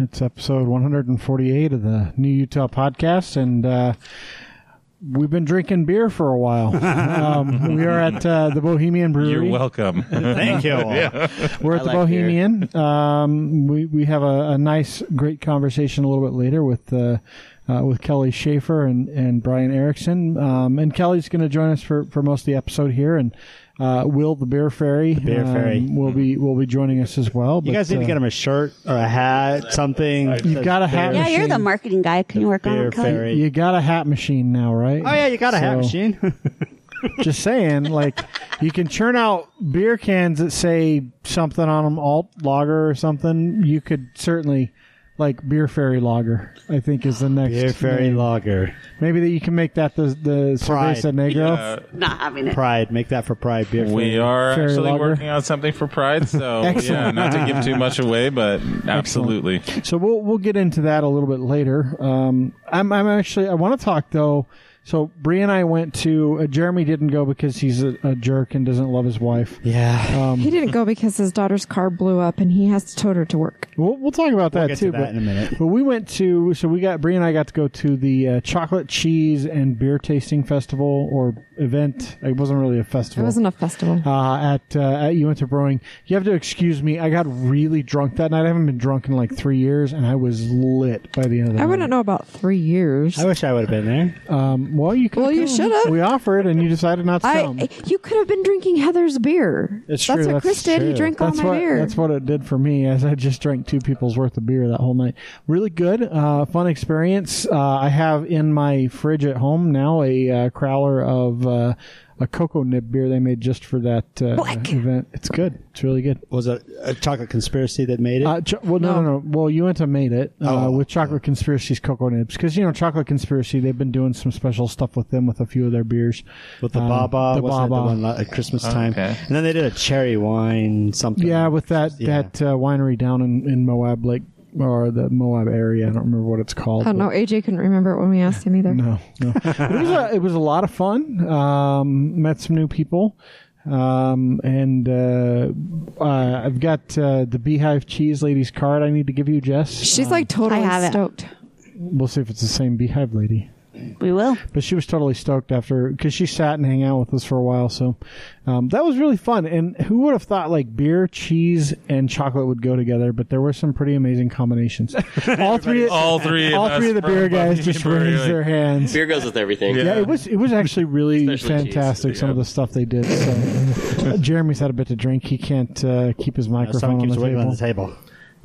It's episode 148 of the New Utah podcast, and uh, we've been drinking beer for a while. um, we are at uh, the Bohemian Brewery. You're welcome. Thank you. We're at I the like. Bohemian. Um, we we have a, a nice, great conversation a little bit later with uh, uh, with Kelly Schaefer and, and Brian Erickson. Um, and Kelly's going to join us for, for most of the episode here, and uh, Will the Beer Fairy, Beer Fairy. um, will be will be joining us as well. You guys need to get him a shirt or a hat, something. You've got a hat Beer- Yeah, you're the machine. marketing guy. Can you work on Beer it, Fairy. You got a hat machine now, right? Oh yeah, you got a hat machine. Just saying, like you can churn out beer cans that say something on them, alt lager or something. You could certainly like beer fairy lager. I think is the next Beer Fairy name. Lager. Maybe that you can make that the the Pride. cerveza negro. Not having it. Pride. Make that for Pride. Beer Fairy. we are Fairy actually lager. working on something for Pride, so Excellent. yeah, not to give too much away, but absolutely. So we'll we'll get into that a little bit later. Um, I'm I'm actually I want to talk though. So Bree and I went to uh, Jeremy didn't go because he's a, a jerk and doesn't love his wife. Yeah. Um, He didn't go because his daughter's car blew up and he has to tow her to work. We'll, we'll talk about that We'll get too. to that but, in a minute. but we went to so we got Bree and I got to go to the uh, chocolate cheese and beer tasting festival or event. It wasn't really a festival. It wasn't a festival. uh, at uh, at Uinta Brewing. You have to excuse me. I got really drunk that night. I haven't been drunk in like three years, and I was lit by the end of the I night. wouldn't know about three years. I wish I would have been there. Um, well, you could. Well, you should've. We offered, and you decided not to come. I, you could have been drinking Heather's beer. It's that's true, what Chris did. true. He drank all That's my what beer. that's what it did for me, as I just drank two people's worth of beer that whole night. Really good, uh, fun experience. Uh, I have in my fridge at home now a uh, crowler of uh, a cocoa nib beer they made just for that uh, event. It's good. It's really good. Was it a chocolate conspiracy that made it? Uh, cho- well, no, no, no. Well, Uinta made it uh, Oh. with Chocolate Conspiracy's Cocoa Nibs because you know Chocolate Conspiracy. They've been doing some special stuff with them with a few of their beers. with the um, Baba, the wasn't Baba. the one at Christmas time? Okay. And then they did a cherry wine something. Yeah, with that Yeah. that uh, winery down in, in Moab Lake or the Moab area. I don't remember what it's called. I don't know. AJ couldn't remember it when we asked him either. No, no. It was a it was a lot of fun. Um, met some new people. Um, and uh, uh, I've got uh, the Beehive Cheese Lady's card I need to give you, Jess. She's like totally I have it. stoked. We'll see if it's the same Beehive lady. We will. but she was totally stoked after because she sat and hang out with us for a while. So um, that was really fun. And who would have thought like beer, cheese, and chocolate would go together? But there were some pretty amazing combinations. all three, All three, all of three of the beer guys just Brewery, raised like, their hands. Beer goes with everything. Yeah. Yeah, it was it was actually really Especially cheese, fantastic. Some of the stuff they did. So Jeremy's had a bit to drink. He can't uh, keep his microphone Someone on keeps the table. on the table.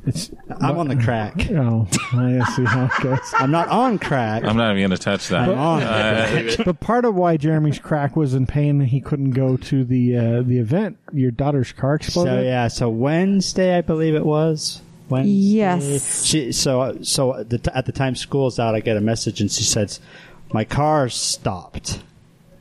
It's I'm on the crack. oh, I see how it goes. I'm not on crack. I'm not even going to touch that. I'm on. Uh, But part of why Jeremy's crack was in pain and he couldn't go to the uh, the event, your daughter's car exploded. So yeah, so Wednesday I believe it was. Wednesday. Yes. She so so at the, t- at the time school's out, I get a message and she says, "My car stopped."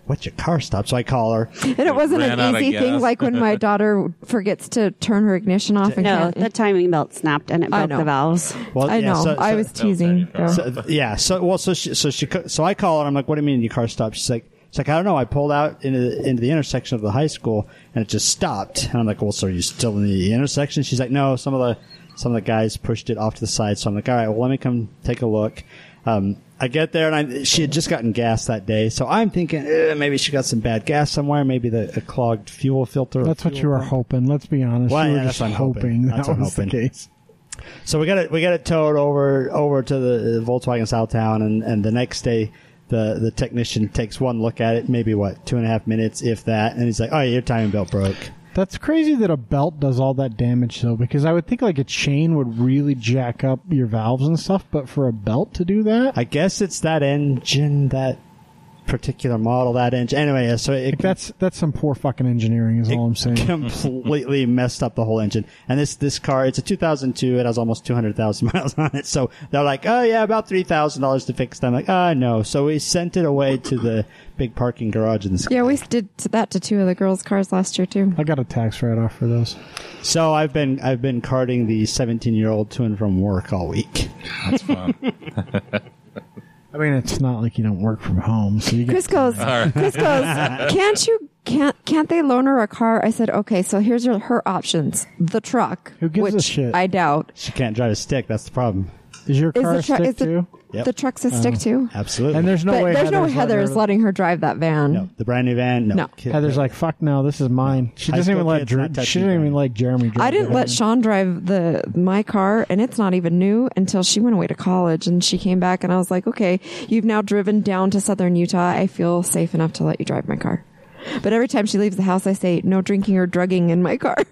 What your car stopped? So I call her. And it wasn't ran out an of easy thing gas. like when my daughter forgets to turn her ignition off and No, can't. the timing belt snapped and it I broke know. the valves. Well, I yeah, know. so- I so- was teasing. though. So, yeah. So well, so she, so she, co- so I call her. I'm like, "What do you mean your car stopped?" She's like, "She's like, I don't know. I pulled out into the, into the intersection of the high school and it just stopped." And I'm like, "Well, so are you still in the intersection?" She's like, "No. Some of the some of the guys pushed it off to the side." So I'm like, "All right. Well, let me come take a look." Um, I get there and I, she had just gotten gas that day, so I'm thinking eh, maybe she got some bad gas somewhere, maybe the a clogged fuel filter. That's what you were hoping. Let's be honest. Well, you were yeah, just that's what I'm hoping, hoping. that That's what I'm was the hoping. case. So we got it. We got it towed over over to the Volkswagen Southtown, and and the next day, the the technician takes one look at it, maybe what two and a half minutes, if that, and he's like, "Oh, your timing belt broke." That's crazy that a belt does all that damage though, because I would think like a chain would really jack up your valves and stuff, but for a belt to do that, I guess it's that engine, that particular model, that engine. Anyway, so it, like, that's that's some poor fucking engineering is all I'm saying. completely messed up the whole engine. And this this car, it's a 2002. It has almost 200,000 miles on it. So they're like, oh yeah, about three thousand dollars to fix. Them. I'm like, ah no. So we sent it away to the big parking garage in the sky. yeah, we did that to two of the girls' cars last year too. I got a tax write off for those. So I've been I've been carting the 17 year old to and from work all week. That's fun. I mean, it's not like you don't work from home, so you get Chris goes. Chris goes. Can't you? can't can't they loan her a car? I said, okay, so here's her, her options: the truck, Who gives a which shit? I doubt. She can't drive a stick. That's the problem. Is your Is car the a truck stick is the, too? Yep. the truck's a stick um, too? Absolutely. And there's no but way there's no way Heather's Heather let is her- letting her drive that van. no, the brand new van. No. No. Kid- Heather's like, fuck no, this is mine. She High doesn't even let kids Jer- not she touching didn't even Brian. like Jeremy drive. I didn't let van. Sean drive the my car, and it's not even new until she went away to college, and she came back, and I was like, okay, you've now driven down to southern Utah. I feel safe enough to let you drive my car. But every time she leaves the house, I say, no drinking or drugging in my car.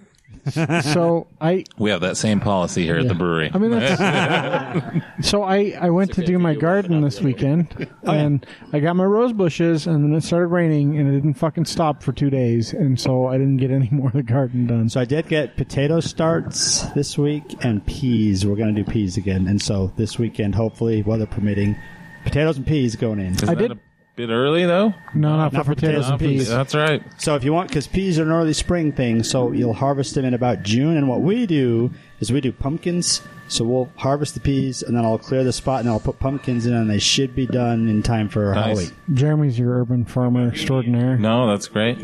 So I We have that same policy here at the brewery. I mean, that's, so I, I went to do my garden this weekend, oh, and I got my rose bushes, and then it started raining, and it didn't fucking stop for two days, and so I didn't get any more of the garden done. So I did get potato starts this week and peas. We're going to do peas again. And so this weekend, hopefully, weather permitting, potatoes and peas going in. Is I did- a bit early though? no, not, Not for for potatoes potatoes and and peas. peas. That's right. So if you want, because peas are an early spring thing, so you'll harvest them in about June. And what we do is we do pumpkins. So we'll harvest the peas, and then I'll clear the spot, and I'll put pumpkins in, and they should be done in time for Nice. Halloween. Jeremy's your urban farmer extraordinaire. No, that's great.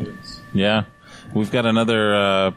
Yeah, we've got another uh,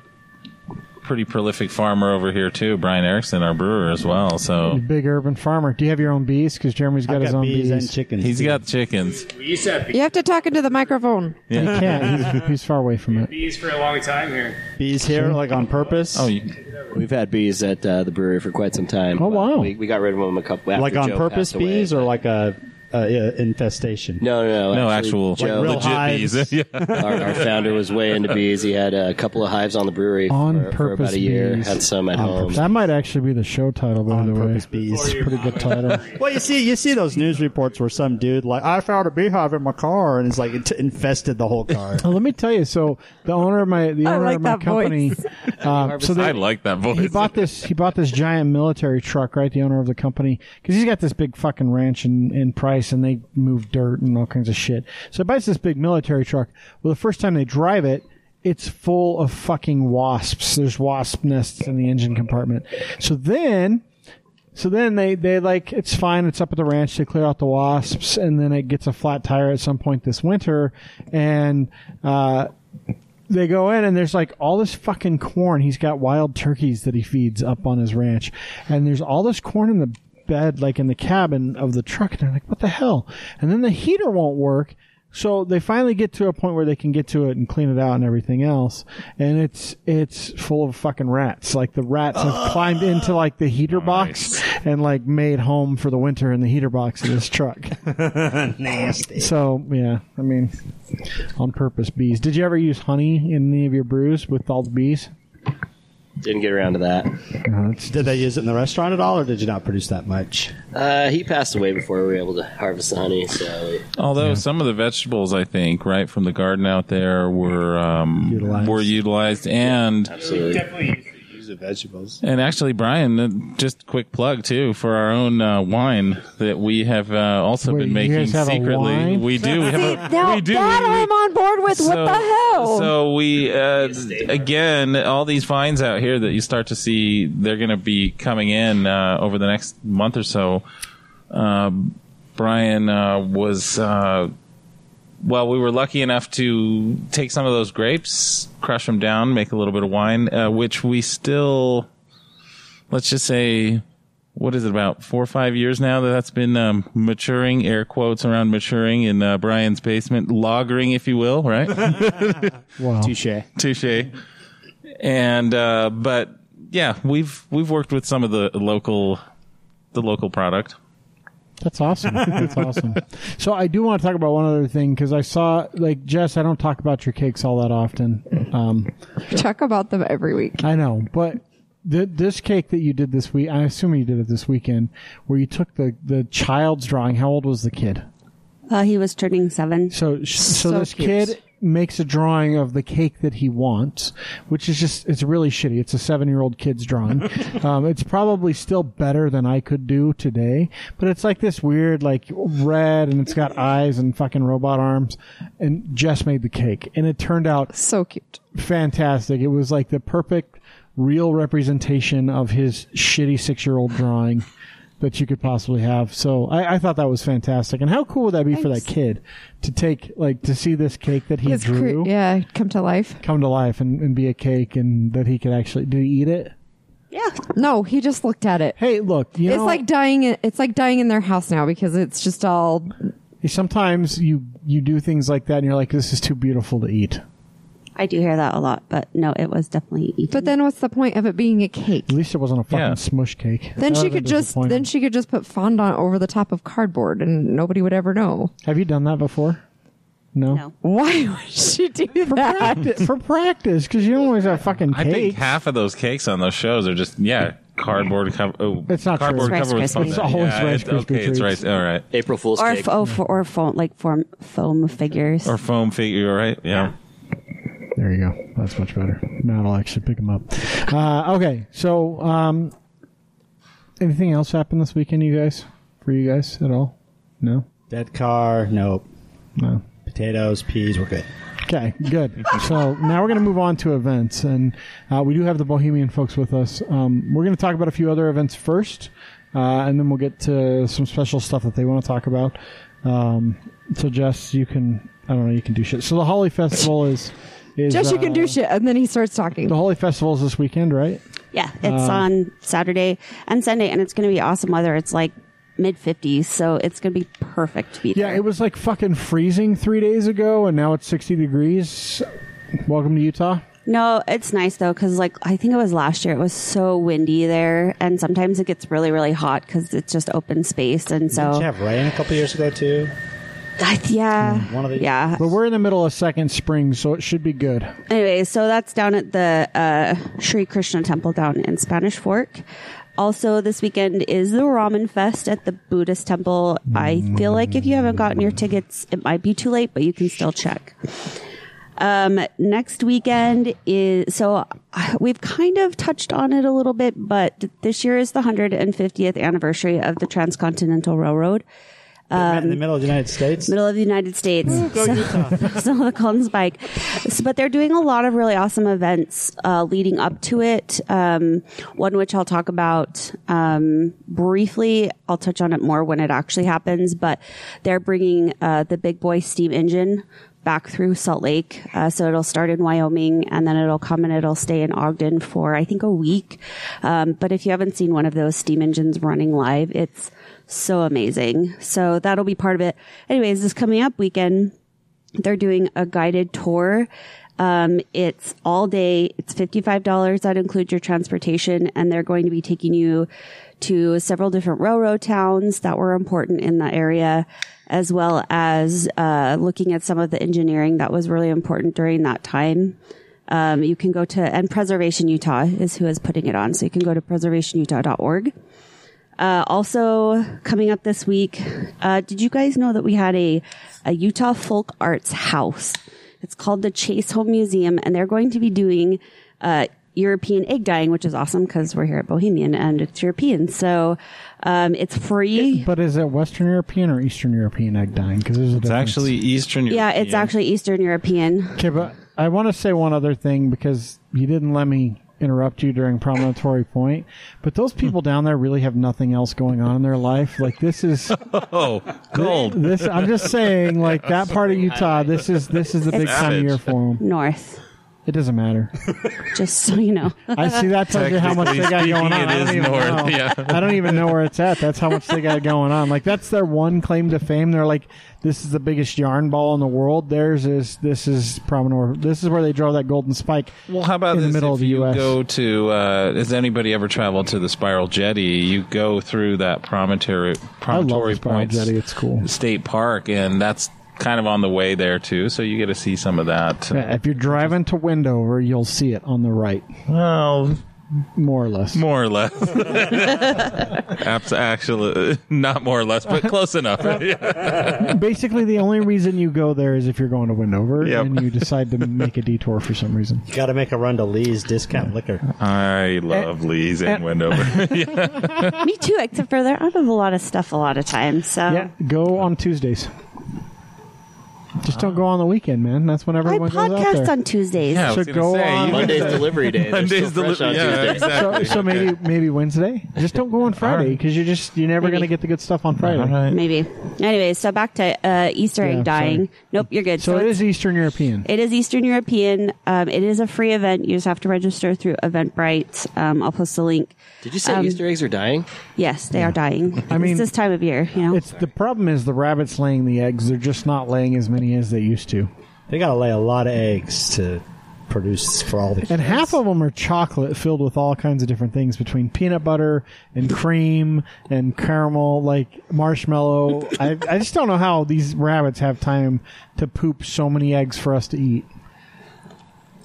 pretty prolific farmer over here too, Brian Erickson, our brewer as well. So Big urban farmer. Do you have your own bees? Because Jeremy's got I've his own bees bees. and chickens. he's got chickens. We used to have You have to talk into the microphone. He can't. He's, he's far away from it. bees for a long time here. bees here, like on purpose. Oh, you, We've had bees at uh, the brewery for quite some time. Oh, wow. We, we got rid of them a couple. After like on Joe purpose passed away. bees, or like a, a, a infestation. No, no, no actually, actual Joe, real legit hives. bees. yeah. our, our founder was way into bees. He had a couple of hives on the brewery On for, for purpose about a year. bees. Had some at On home. That might actually be the show title, by On the way. purpose bees. Pretty good title. Well, you see, you see those news reports where some dude like I found a beehive in my car, and it's like it infested the whole car. Well, let me tell you. So the owner of my the owner like of my company, voice. um, so they, I like that voice. he bought this he bought this giant military truck right the owner of the company because he's got this big fucking ranch in, in price and they move dirt and all kinds of shit so he buys this big military truck well the first time they drive it it's full of fucking wasps there's wasp nests in the engine compartment so then so then they, they like it's fine. It's up at the ranch. They clear out the wasps, and then it gets a flat tire at some point this winter, and uh, they go in and there's like all this fucking corn. He's got wild turkeys that he feeds up on his ranch, and there's all this corn in the bed, like in the cabin of the truck. And they're like, "What the hell?" And then the heater won't work. So they finally get to a point where they can get to it and clean it out and everything else, and it's it's full of fucking rats. Like the rats have climbed into like the heater box and like made home for the winter in the heater box of this truck. Nasty. So yeah, I mean, on purpose bees. Did you ever use honey in any of your brews with all the bees? Didn't get around to that. Uh, Did they use it in the restaurant at all, or did you not produce that much? Uh, he passed away before we were able to harvest the honey. So Although some of the vegetables, I think, right from the garden out there, were um, Utilized. were utilized, and absolutely. Definitely Use the vegetables. and actually, Brian, uh, just quick plug too for our own uh, wine that we have uh, also Wait, been making guys have a secretly. We do. We have a, Now we do. that we- we- I'm on board with. what the hell? So we uh, again, all these vines out here that you start to see, they're going to be coming in uh, over the next month or so. Um Brian uh, was. Well, we were lucky enough to take some of those grapes, crush them down, make a little bit of wine, uh, which we still, let's just say, what is it about four or five years now that that's been um, maturing, air quotes around maturing in uh, Brian's basement, lagering, if you will, right? wow. Touche. Touche. And uh, but yeah, we've we've worked with some of the local the local product. That's awesome. That's awesome. So I do want to talk about one other thing because I saw like Jess. I don't talk about your cakes all that often. Um, Talk about them every week. I know, but th- this cake that you did this week, I assume you did it this weekend, where you took the the child's drawing. How old was the kid? Uh, he was turning seven. So, so, So this cute. kid makes a drawing of the cake that he wants, which is just, it's really shitty. It's a seven year old kid's drawing. um, it's probably still better than I could do today, but it's like this weird, like red and it's got eyes and fucking robot arms. And Jess made the cake and it turned out So cute. fantastic. It was like the perfect real representation of his shitty six year old drawing. That you could possibly have. So I, I thought that was fantastic. And how cool would that be for that kid to take like to see this cake that he His cre- drew yeah, come to life. come to life and, and be a cake and that he could actually did he eat it? Yeah. No, he just looked at it. Hey, look, you it's know, like dying. It's like dying in their house now because it's just all. sometimes you you do things like that and you're like, this is too beautiful to eat. I do hear that a lot, but no, it was definitely eaten. But then, what's the point of it being a cake? At least it wasn't a fucking Yeah. smush cake. Then That she could just then she could just put fondant over the top of cardboard and nobody would ever know. Have you done that before? No. no. Why would she do For that? practice, for practice, because you don't always have fucking I cake. think half of those cakes on those shows are just yeah cardboard cover. Oh, It's not true. cardboard It's cover with Rice fondant. It's always yeah, Rice it- Okay, Krispie it's treats. right. All right. April Fool's Or cake. f- oh, for, or foam like form foam figures. Or foam figure, right? Yeah. There you go. That's much better. Matt I'll actually pick them up. Uh, okay, so um, anything else happened this weekend, you guys? For you guys at all? No, Dead car. Nope. no. Potatoes, peas. We're good. Okay, good. so now we're going to move on to events, and uh, we do have the Bohemian folks with us. Um, we're going to talk about a few other events first, uh, and then we'll get to some special stuff that they want to talk about. Um, so, Jess, you can I don't know, you can do shit. So the Holi Festival is is Just you can uh, do shit, and then he starts talking. The Holi Festival is this weekend, right? yeah, it's on Saturday and Sunday, and it's going to be awesome weather. It's like mid 50s, so it's going to be perfect to be Yeah, there. it was like fucking freezing three days ago, and now it's 60 degrees. Welcome to Utah. No, it's nice though because like I think it was last year. It was so windy there, and sometimes it gets really, really hot because it's just open space, and Did you so have rain a couple years ago too? I- yeah, One of the- yeah. But we're in the middle of second spring, so it should be good. Anyway, so that's down at the uh, Sri Krishna Temple down in Spanish Fork. Also, this weekend is the Ramen Fest at the Buddhist Temple. I feel like if you haven't gotten your tickets, it might be too late, but you can still check. Um, next weekend is so uh, we've kind of touched on it a little bit, but this year is the 150th anniversary of the Transcontinental Railroad. In the middle of the United States. middle of the United States. so, so the Golden Spike. So, but they're doing a lot of really awesome events uh, leading up to it. Um, one which I'll talk about um, briefly. I'll touch on it more when it actually happens. But they're bringing uh, the Big Boy steam engine back through Salt Lake. Uh, so it'll start in Wyoming and then it'll come and it'll stay in Ogden for I think a week. Um, but if you haven't seen one of those steam engines running live, it's so amazing. So that'll be part of it. Anyways, this coming up weekend, they're doing a guided tour. Um, it's all day. It's $55. That includes your transportation and they're going to be taking you to several different railroad towns that were important in the area, as well as, uh, looking at some of the engineering that was really important during that time. Um, you can go to, and Preservation Utah is who is putting it on. So you can go to preservationutah.org. Uh, also coming up this week, uh, did you guys know that we had a, a Utah Folk Arts House? It's called the Chase Home Museum, and they're going to be doing uh, European egg dyeing, which is awesome because we're here at Bohemian and it's European. So um, it's free. But is it Western European or Eastern European egg dyeing? Because It's difference. actually Eastern European. Yeah, it's actually Eastern European. Okay, but I want to say one other thing because you didn't let me interrupt you during promontory point. But those people down there really have nothing else going on in their life. Like this is Oh, gold. this. I'm just saying, like that part of Utah. This is this is the big time of year for them. North, It doesn't matter. just so you know. I see that tells you how much they got going on. speaking, I don't even north, know. yeah. I don't even know where it's at. That's how much they got going on. Like that's their one claim to fame. They're like, this is the biggest yarn ball in the world. Theirs is this is promenade. This is where they draw that golden spike. Well, how about in the middle if of the you US. go to, uh, has anybody ever traveled to the Spiral Jetty? You go through that promontory, I love promontory the Spiral points Jetty. It's cool. state park, and that's kind of on the way there too. So you get to see some of that. Yeah, if you're driving to Wendover, you'll see it on the right, Well, more or less. more or less. Abs- Actually, not more or less, but close enough. Yeah. Basically, the only reason you go there is if you're going to Wendover Yep. and you decide to make a detour for some reason. You got to make a run to Lee's discount liquor. I love eh, Lee's and and- eh. Wendover. Me too, except for they're out of a lot of stuff a lot of times. So Yeah, go on Tuesdays. Just don't go on the weekend, man. That's when I everyone goes out podcast there. on Tuesdays. Yeah, I was So gonna go say, on you- Monday's delivery day. They're Monday's still fresh delivery. on Yeah, Tuesday. So, exactly. so maybe maybe Wednesday. Just don't go on Friday because you're just you're never Maybe. going to get the good stuff on Friday. All right. Maybe. Anyways, so back to uh, Easter egg Yeah, dying. sorry. Nope, you're good. So it it's- is Eastern European. It is Eastern European. Um, it is a free event. You just have to register through Eventbrite. Um, I'll post a link. Did you say Um, Easter eggs are dying? Yes, they are dying. I mean, it's this time of year, you know. It's the problem is the rabbits laying the eggs. They're just not laying as many as they used to, They got to lay a lot of eggs to produce for all the and half of them are chocolate filled with all kinds of different things between peanut butter and cream and caramel, like marshmallow. I, I just don't know how these rabbits have time to poop so many eggs for us to eat,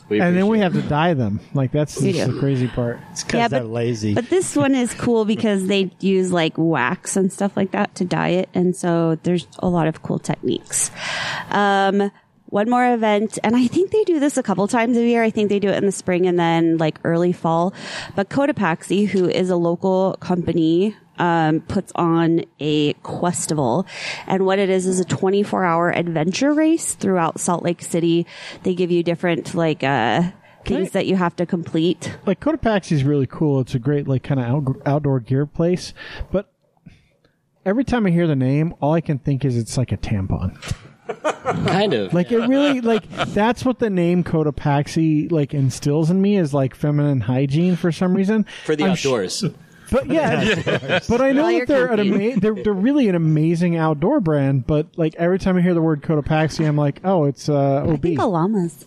We and then we have to dye them. Like that's You just do. the crazy part. It's because Yeah, they're but- lazy. But this one is cool because they use like wax and stuff like that to dye it, and so there's a lot of cool techniques. Um, one more event, and I think they do this a couple times a year. I think they do it in the spring and then like early fall. But Cotopaxi, who is a local company, um, puts on a questival, and what it is is a 24 hour adventure race throughout Salt Lake City. They give you different like uh, things I- that you have to complete. like Cotopaxi is really cool. It's a great like kind of out, outdoor gear place, but every time I hear the name, all I can think is it's like a tampon. kind of. Like it really like that's what the name Cotopaxi like instills in me is like feminine hygiene for some reason. for the I'm sh- outdoors. but yeah, but I know While that they're an camping. ama- they're they're really an amazing outdoor brand. But like every time I hear the word Cotopaxi, I'm like, oh, it's uh, I OB. think a llamas.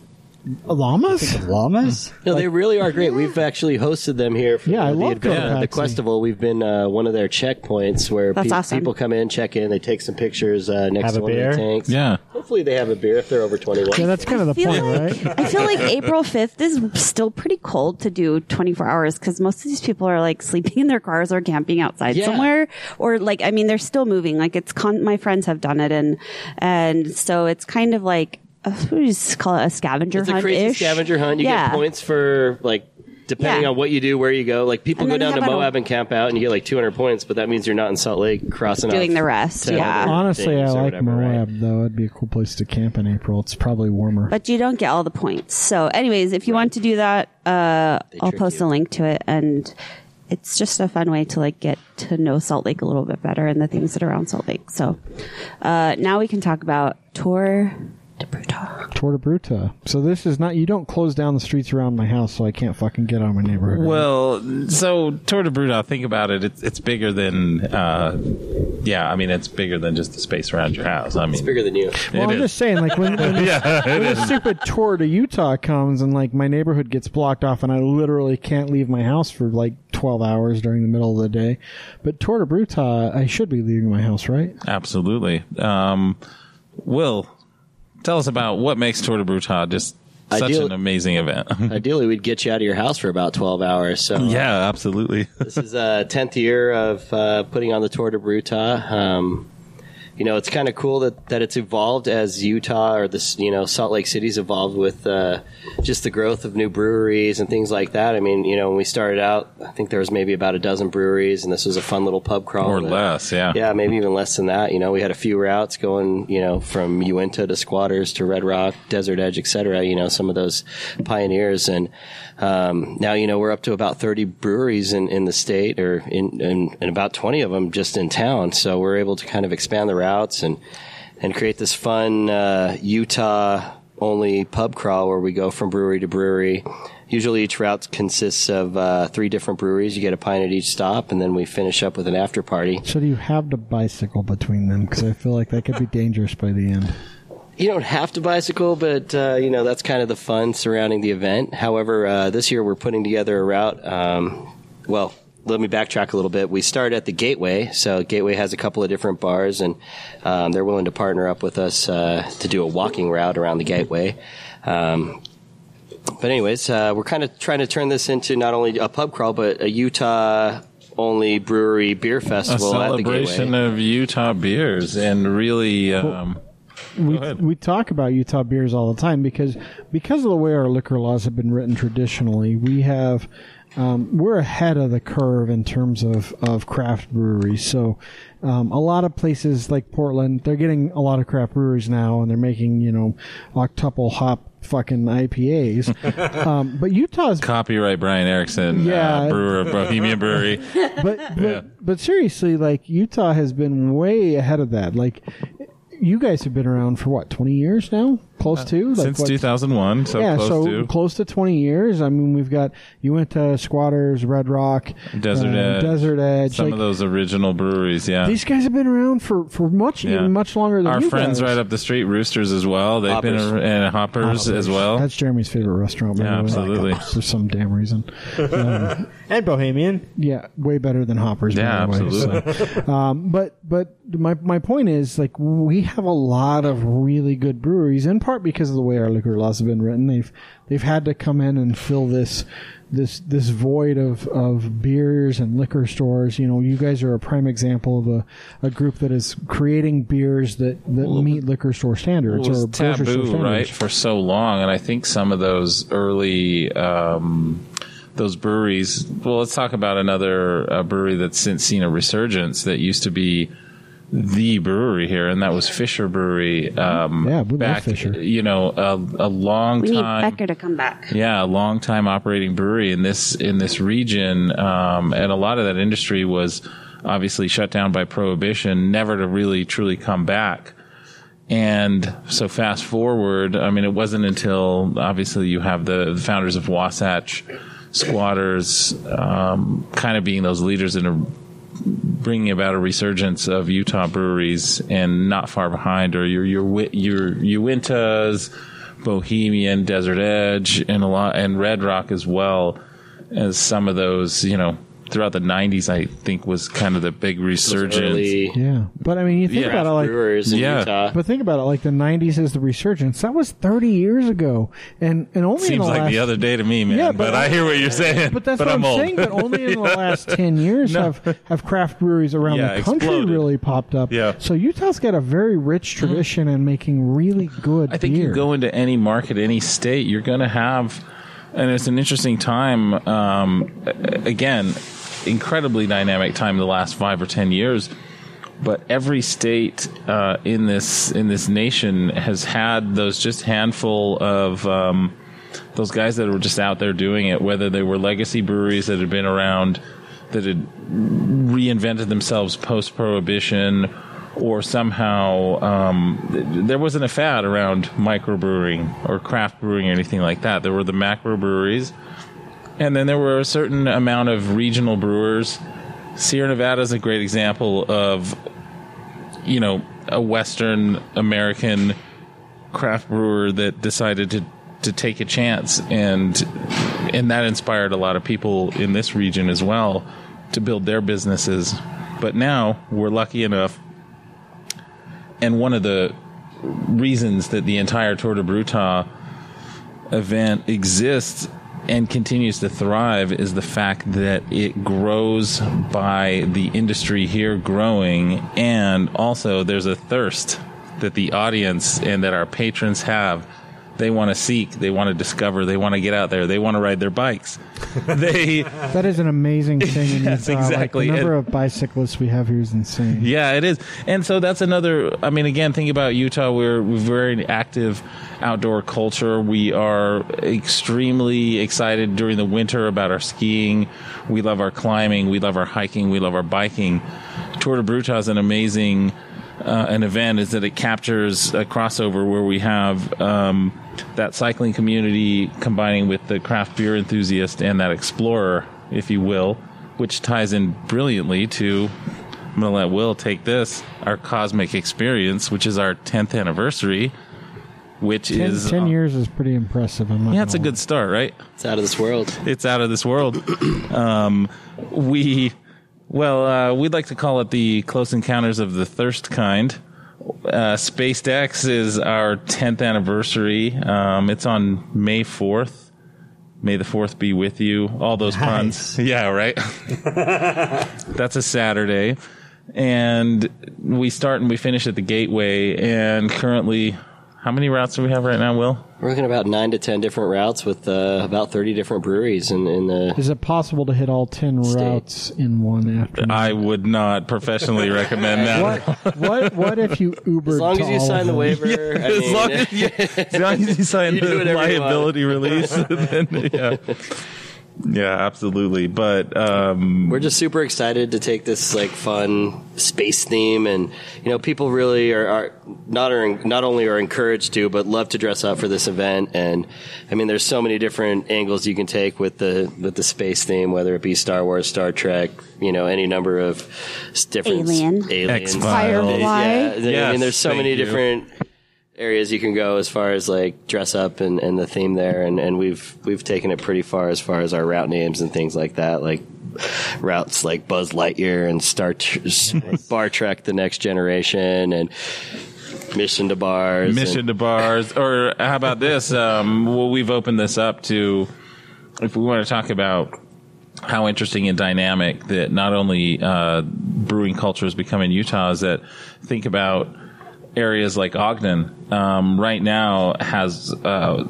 Llamas. Llamas? No, they really are great. We've actually hosted them here for Yeah, I the, love advent- Cotopaxi. the Questival. We've been uh, one of their checkpoints where That's pe- awesome. people come in, check in, they take some pictures uh, next Have to a one beer? of the tanks. Yeah. Hopefully they have a beer if they're over 21. Yeah, that's kind of the feel point, like- right? I feel like April 5th is still pretty cold to do 24 hours because most of these people are like sleeping in their cars or camping outside Yeah. somewhere. Or like, I mean, they're still moving. Like it's con- my friends have done it. And, and so it's kind of like, we just call it a scavenger it's a hunt. crazy scavenger hunt. You yeah. get points for like depending Yeah. on what you do, where you go. Like people And go then down they to have an- Moab and camp out, and you get like 200 points, but that means you're not in Salt Lake crossing Doing off the rest, to yeah. other Honestly, I things or like whatever, right? Moab though. It'd be a cool place to camp in April. It's probably warmer. But you don't get all the points. So anyways, if you want to do that, uh, I'll trick post you. a link to it and it's just a fun way to like get to know Salt Lake a little bit better and the things that are around Salt Lake. So, uh, now we can talk about Tour de Brewtah. Torta Bruta. So this is not. You don't close down the streets around my house, so I can't fucking get out of my neighborhood. Well, so Tour de Brewtah, think about it. It's, it's bigger than, uh, yeah, I mean, it's bigger than just the space around your house. I mean, It's bigger than you. Well, I'm it is. just saying, like when, when, this, when this stupid tour to Utah comes and like my neighborhood gets blocked off and I literally can't leave my house for like 12 hours during the middle of the day. But Tour de Brewtah, I should be leaving my house, right? Absolutely. Um, Will, tell us about what makes Tour de Brewtah just such Ideal- an amazing event. Ideally, we'd get you out of your house for about 12 hours. So yeah, absolutely. this is a 10th year of uh, putting on the Tour de Brewtah. Um, you know, it's kind of cool that, that it's evolved as Utah or this, you know, Salt Lake City's evolved with uh, just the growth of new breweries and things like that. I mean, you know, when we started out, I think there was maybe about a dozen breweries, and this was a fun little pub crawl. or that- less, yeah. Yeah, maybe even less than that. You know, we had a few routes going, you know, from Uinta to Squatters to Red Rock, Desert Edge, et cetera. You know, some of those pioneers. And um, now, you know, we're up to about 30 breweries in, in the state or in, in, and about 20 of them just in town. So we're able to kind of expand the routes and, and create this fun uh, Utah only pub crawl where we go from brewery to brewery. Usually each route consists of uh, three different breweries. You get a pint at each stop, and then we finish up with an after party. So do you have to bicycle between them? Because I feel like that could be dangerous by the end. You don't have to bicycle, but uh, you know that's kind of the fun surrounding the event. However, uh, this year we're putting together a route. Um, well, let me backtrack a little bit. We start at the Gateway, so Gateway has a couple of different bars, and um, they're willing to partner up with us uh, to do a walking route around the Gateway. Um, but anyways, uh, we're kind of trying to turn this into not only a pub crawl, but a Utah only brewery beer A festival at the celebration of Utah beers and really, um, we, we talk about Utah beers all the time because because of the way our liquor laws have been written traditionally, we have um, we're ahead of the curve in terms of, of craft breweries. So, um, a lot of places like Portland, they're getting a lot of craft breweries now, and they're making you know octuple hop fucking IPAs. um, but Utah's Copyright Brian Erickson, Yeah. uh, brewer of Bohemian Brewery. but but, Yeah. but seriously, like Utah has been way ahead of that. Like you guys have been around for what twenty years now, close to like Uh, Since what- 2001, so yeah, close so to. close to twenty years. I mean, we've got you went to Squatters, Red Rock, Desert uh, Edge. Desert Edge. Some like, of those original breweries, yeah. These guys have been around for for much Yeah. even much longer than Our you friends guys. right up the street, Roosters as well. They've been Hoppers. ar- and Hoppers, as well. That's Jeremy's favorite restaurant. by Yeah, the way. absolutely. For some damn reason. Um, and Bohemian. Yeah, way better than Hoppers. by Yeah, the way, absolutely. so. um, but but my my point is like we have a lot of really good breweries in part because of the way our liquor laws have been written. They've they've had to come in and fill this this this void of of beers and liquor stores. You know, you guys are a prime example of a, a group that is creating beers that that meet liquor store standards or taboo, standards. right, for so long, and I think some of those early um, those breweries. Well, let's talk about another uh, brewery that's since seen a resurgence that used to be the brewery here, and that was Fisher Brewery. Um, Yeah, we love back, Fisher. You know, a, a long We need time. Becker to come back. Yeah, a long time operating brewery in this in this region, um, and a lot of that industry was obviously shut down by prohibition, never to really truly come back. And so fast forward, I mean, it wasn't until obviously you have the, the founders of Wasatch Squatters um, kind of being those leaders in a, bringing about a resurgence of Utah breweries, and not far behind are your your your Uintas, Bohemian, Desert Edge, and a lot and Red Rock as well as some of those. You know, throughout the '90s, I think was kind of the big resurgence. Early Yeah, but I mean, you think Yeah. about it like brewers in Yeah. Utah. But think about it, like the '90s is the resurgence. That was 30 years ago, and and only in Seems the like last, the other day to me, man. Yeah, but, but- I hear what you're saying. But that's what I'm I'm, old. saying. But only in the last 10 years No. have have craft breweries around Yeah, the country exploded. really popped up. Yeah. So Utah's got a very rich tradition in making really good. I think beer. you go into any market, any state, you're going to have, and it's an interesting time. Um, again, incredibly dynamic time the last five or ten years. But every state uh, in this in this nation has had those just handful of um, those guys that were just out there doing it. Whether they were legacy breweries that had been around, that had reinvented themselves post prohibition or somehow um, there wasn't a fad around microbrewing or craft brewing or anything like that. There were the macro breweries, and then there were a certain amount of regional brewers. Sierra Nevada is a great example of, you know, a Western American craft brewer that decided to to take a chance and and that inspired a lot of people in this region as well to build their businesses. But now we're lucky enough and one of the reasons that the entire Tour de Brewtah event exists and continues to thrive is the fact that it grows by the industry here growing and also there's a thirst that the audience and that our patrons have they want to seek they want to discover they want to get out there they want to ride their bikes they that is an amazing thing. In Yes, Utah. Like, exactly. the number And- of bicyclists we have here is insane. Yeah, it is. And so that's another I mean again, think about Utah, we're we're very active outdoor culture. We are extremely excited during the winter about our skiing. We love our climbing, we love our hiking, we love our biking. Tour de Brewtah is an amazing uh, an event is that it captures a crossover where we have um, that cycling community combining with the craft beer enthusiast and that explorer, if you will, which ties in brilliantly to I'm going to let Will take this, our cosmic experience, which is our 10th anniversary, which 10, is 10 years is pretty impressive. I'm Yeah, it's a good start, right? It's out of this world. It's out of this world. um, we, well, uh, we'd like to call it the Close Encounters of the Thirst kind. Uh, Spaced X is our 10th anniversary. Um, it's on May 4th. May the 4th be with you. All those puns. Yeah, right? That's a Saturday. And we start and we finish at the Gateway. And currently, How many routes do we have right now, Will? We're looking at about nine to ten different routes with uh, about thirty different breweries in, in the. Is it possible to hit all ten State. routes in one afternoon? I would not professionally recommend that. what what what if you Uber? As long as you sign the waiver, I as, mean, long as, yeah, as long as you sign You the whatever you want. liability release, then, yeah, yeah, absolutely. But um, we're just super excited to take this like fun space theme, and you know, people really are, are not are not only are encouraged to, but love to dress up for this event. And I mean, there's so many different angles you can take with the with the space theme, whether it be Star Wars, Star Trek, you know, any number of different s- Alien. aliens, X-Files. Firefly. Yeah, I mean, there's so many you. different areas you can go as far as like dress up and, and the theme there and, and we've we've taken it pretty far as far as our route names and things like that like routes like Buzz Lightyear and Star Bar Trek the next generation and Mission to Bars mission and- to bars, or how about this? Um, well, we've opened this up to if we want to talk about how interesting and dynamic that not only uh, brewing culture has become in Utah is that think about areas like Ogden um, right now has uh,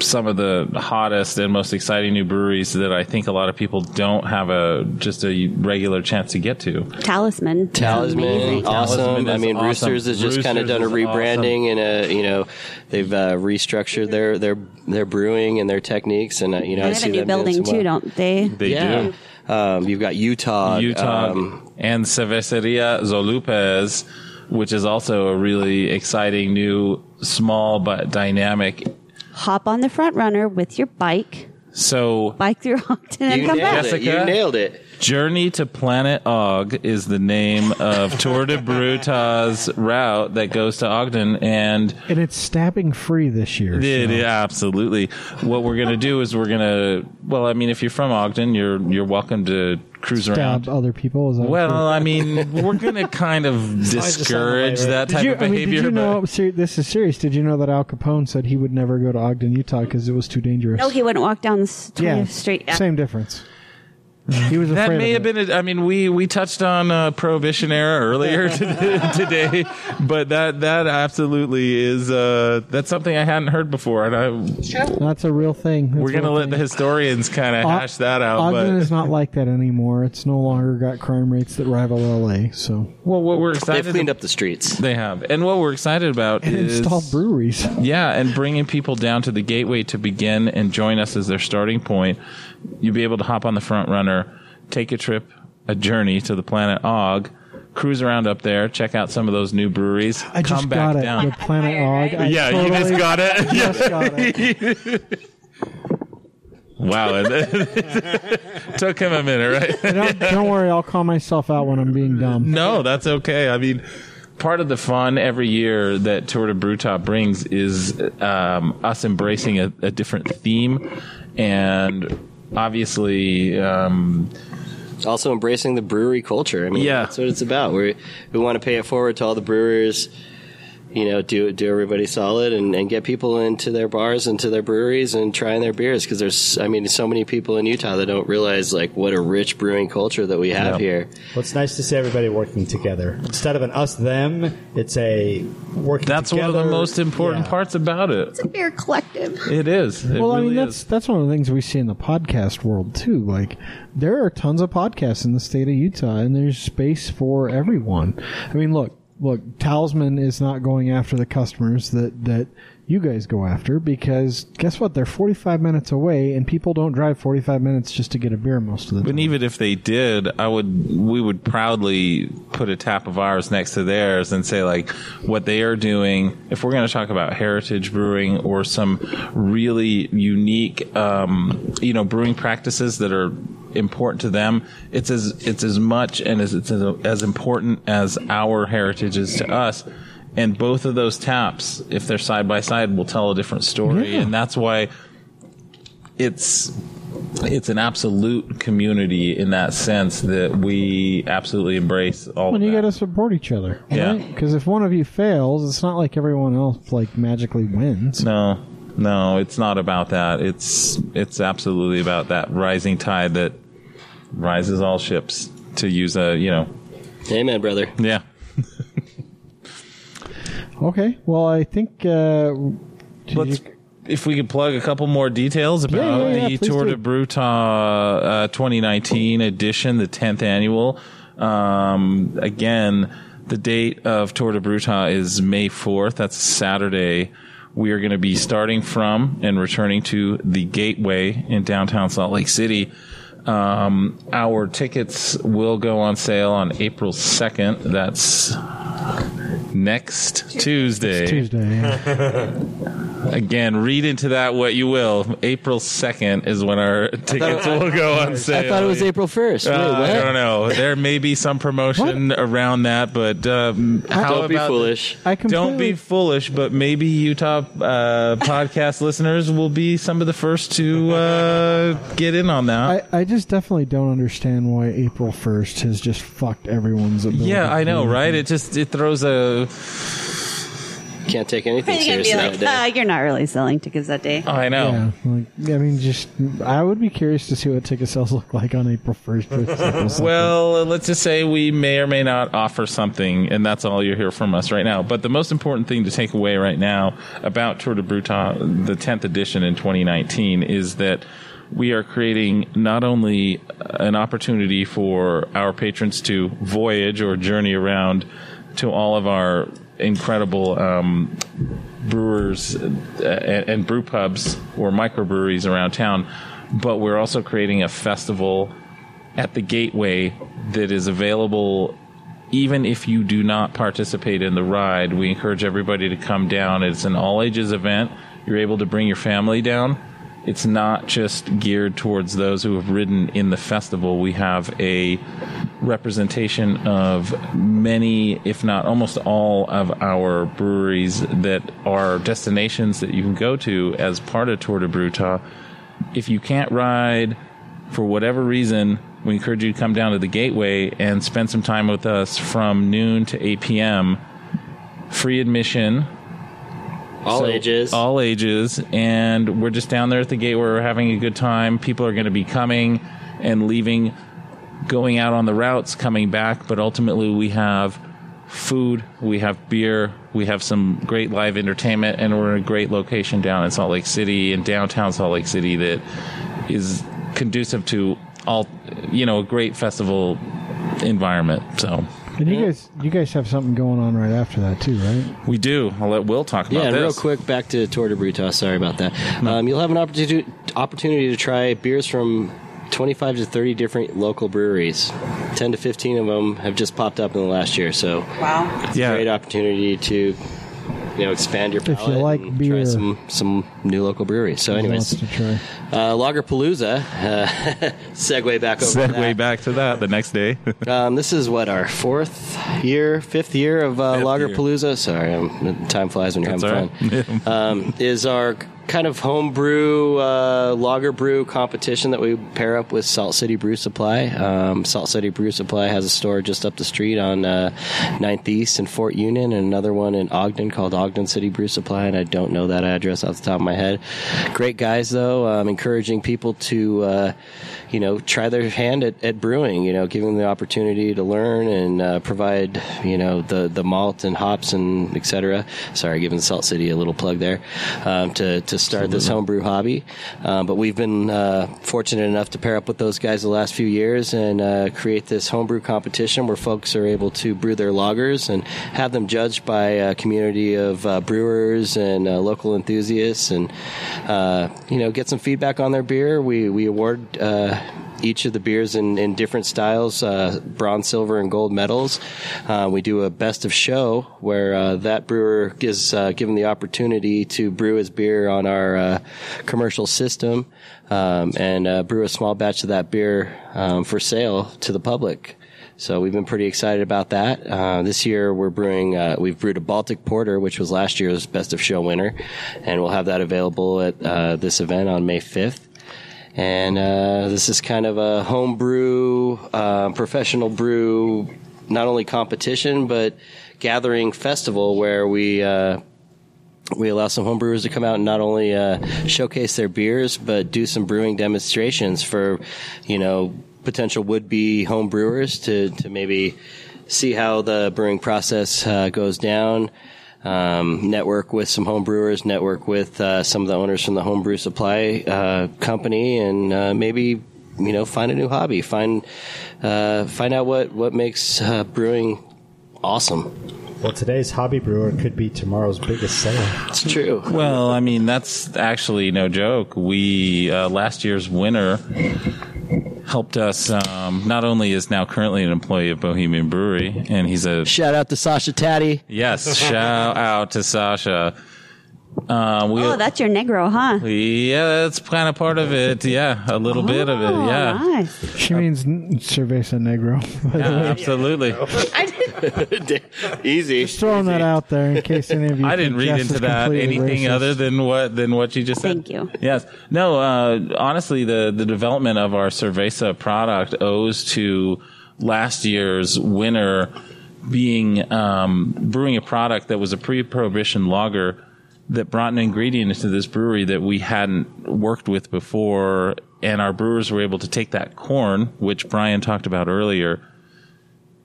some of the hottest and most exciting new breweries that I think a lot of people don't have a just a regular chance to get to. Talisman. Talisman, Amazing. awesome. Talisman I mean, awesome. Roosters has just kind of done a is rebranding and a you know they've uh, restructured their their their brewing and their techniques and uh, you know They I have see a new building too, well. don't they? They yeah. do. Um, you've got Utah, Utah um, and Cerveceria Zolupez, which is also a really exciting new small but dynamic. Hop on the front runner with your bike, So bike through Ogden, and come nailed back. it. You nailed it. Journey to Planet Og is the name of Tour de Brewtah's route that goes to Ogden and and it's stabbing free this year. It, so- yeah, absolutely. What we're gonna do is we're gonna. Well, I mean, if you're from Ogden, you're you're welcome to cruise Stab around. other people. Is that Well. I mean, we're gonna kind of discourage that type Did you, of I mean, behavior. did you know? Ser- this is serious. Did you know that Al Capone said he would never go to Ogden, Utah, because it was too dangerous? No, he wouldn't walk down the 20th yeah, street. Yeah. same difference. He was That may of have it. been. A, I mean, we we touched on uh, prohibition era earlier today, but that that absolutely is uh, that's something I hadn't heard before, and I, That's a real thing. That's we're gonna let thing. the historians kind of O- hash that out. Ogden but is not like that anymore. It's no longer got crime rates that rival LA. So well, what we're excited They've cleaned up the streets. They have, and what we're excited about and is installed breweries. Yeah, and bringing people down to the gateway to begin and join us as their starting point. You'll be able to hop on the front runner, take a trip, a journey to the planet Og, cruise around up there, check out some of those new breweries, I come just back got it. down. The Planet Og. I yeah, you just got it. just got it. wow, it took him a minute, right? Don't, don't worry, I'll call myself out when I'm being dumb. No, that's okay. I mean, part of the fun every year that Tour de Brewtah brings is um, us embracing a, a different theme, and obviously, um, Also embracing the brewery culture. I mean, Yeah. that's what it's about. We we want to pay it forward to all the brewers. You know, do do everybody solid and, and get people into their bars and to their breweries and trying their beers because there's, I mean, so many people in Utah that don't realize like what a rich brewing culture that we have Yeah. here. Well, it's nice to see everybody working together instead of an us them. It's a working. that's one of the most important Yeah. parts about it. It's a beer collective. It is. It well, I really mean, that's is. that's one of the things we see in the podcast world too. Like, there are tons of podcasts in the state of Utah, and there's space for everyone. I mean, look, look, Talisman is not going after the customers that that you guys go after because guess what? They're 45 minutes away, and people don't drive 45 minutes just to get a beer most of the time. But time. even if they did, I would we would proudly put a tap of ours next to theirs and say like what they are doing. If we're going to talk about heritage brewing or some really unique, um, you know, brewing practices that are important to them, it's as it's as much and as it's as, as important as our heritage is to us. And both of those taps, if they're side by side, will tell a different story, Yeah. and that's why it's it's an absolute community in that sense that we absolutely embrace all when of you got to support each other, Yeah. Because if one of you fails, it's not like everyone else like magically wins. no, no, it's not about that. It's it's absolutely about that rising tide that rises all ships. To use a you know, Amen, brother. yeah. Okay. Well, I think. Uh, Let's, you- if we could plug a couple more details about yeah, yeah, the Tour do. de Brewtah uh, 2019 edition, the 10th annual. Um, again, the date of Tour de Brewtah is May 4th. That's Saturday. We are going to be starting from and returning to the Gateway in downtown Salt Lake City. Um, our tickets will go on sale on April 2nd. That's next Tuesday. Tuesday. Yeah. Again, read into that what you will. April 2nd is when our tickets will go on sale. I thought it was April 1st. Uh, what? I don't know. There may be some promotion around that, but um, how Don't be foolish. I completely, Don't be foolish, but maybe Utah uh, podcast listeners will be some of the first to uh, get in on that. I, I just definitely don't understand why April first has just fucked everyone's ability. yeah, I know, right? It just it throws a. Can't take anything You're be seriously like, that uh, you're not really selling tickets that day. Oh, I know. Yeah, like I mean, just I would be curious to see what ticket sales look like on April first. Well, let's just say we may or may not offer something, and that's all you hear from us right now. But the most important thing to take away right now about Tour de Brewtah, the 10th edition in 2019, is that we are creating not only an opportunity for our patrons to voyage or journey around to all of our incredible um, brewers and, and brew pubs or microbreweries around town, but we're also creating a festival at the gateway that is available even if you do not participate in the ride. We encourage everybody to come down. It's an all ages event. You're able to bring your family down. It's not just geared towards those who have ridden in the festival. We have a representation of many, if not almost all, of our breweries that are destinations that you can go to as part of Tour de Brewtah. If you can't ride, for whatever reason, we encourage you to come down to the gateway and spend some time with us from noon to 8 p.m. Free admission, All so, ages. all ages, and we're just down there at the gateway. We're having a good time. People are going to be coming and leaving, going out on the routes, coming back. But ultimately, we have food, we have beer, we have some great live entertainment, and we're in a great location down in Salt Lake City, in downtown Salt Lake City, that is conducive to all, you know, a great festival environment. So And you guys, you guys have something going on right after that too, right? we do. I'll let Will talk about Yeah, and real quick, back to Tour de Brewtah. Sorry about that. Um, you'll have an opportunity opportunity to try beers from 25 to 30 different local breweries. 10 to 15 of them have just popped up in the last year, so Wow. Yeah. great opportunity to you know expand your you palate like and beer. try some some new local breweries. So, anyways, to try. uh, Lagerpalooza. Uh, segue back over. to Segue that. back to that the next day. Um, this is what our fourth year, fifth year of uh, Fifth Lagerpalooza. Sorry, um, time flies when you're That's having all fun. right. um, is our kind of homebrew uh, lager brew competition that we pair up with Salt City Brew Supply. Um, Salt City Brew Supply has a store just up the street on uh, 9th East in Fort Union, and another one in Ogden called Ogden City Brew Supply. And I don't know that address off the top of my head. Great guys, though, um, encouraging people to. Uh, you know, try their hand at, at brewing. You know, giving them the opportunity to learn and uh, provide, you know, the, the malt and hops and et cetera. Sorry, giving Salt City a little plug there um, to to start this homebrew hobby. Um, but we've been uh, fortunate enough to pair up with those guys the last few years and uh, create this homebrew competition where folks are able to brew their lagers and have them judged by a community of uh, brewers and uh, local enthusiasts, and uh, you know, get some feedback on their beer. We we award. Uh, each of the beers in, in different styles, uh, bronze, silver, and gold medals. Uh, we do a best of show where uh, that brewer is uh, given the opportunity to brew his beer on our uh, commercial system um, and brew a small batch of that beer um, for sale to the public. So we've been pretty excited about that. Uh, this year we're brewing, uh, we've brewed a Baltic Porter, which was last year's best of show winner, and we'll have that available at uh, this event on May 5th and uh, this is kind of a home brew, uh, professional brew, not only competition but gathering festival where we. Uh, we allow some home brewers to come out and not only uh, showcase their beers, but do some brewing demonstrations for, you know, potential would-be home brewers to, to maybe see how the brewing process uh, goes down. Um, network with some home brewers, network with uh, some of the owners from the homebrew supply uh, company, and uh, maybe you know find a new hobby, find uh, find out what what makes uh, brewing awesome. Well, today's hobby brewer could be tomorrow's biggest seller. It's true. Well, I mean, that's actually no joke. We uh, last year's winner helped us. Um, not only is now currently an employee of Bohemian Brewery, and he's a Shout out to Sasha Taddy. yes. shout out to Sasha. Uh, we, Oh, that's your Negro, huh? yeah, that's kind of part of it. Yeah, a little bit of it. Oh, Yeah. nice. She means Cerveza Negro. Yeah, absolutely. Easy. Just throwing that out there in case any of you. I didn't read into that anything racist. other than what than what you just said. Thank you. Yes. No. Uh, honestly, the the development of our Cerveza product owes to last year's winner being um, brewing a product that was a pre-prohibition lager that brought an ingredient into this brewery that we hadn't worked with before, and our brewers were able to take that corn, which Brian talked about earlier,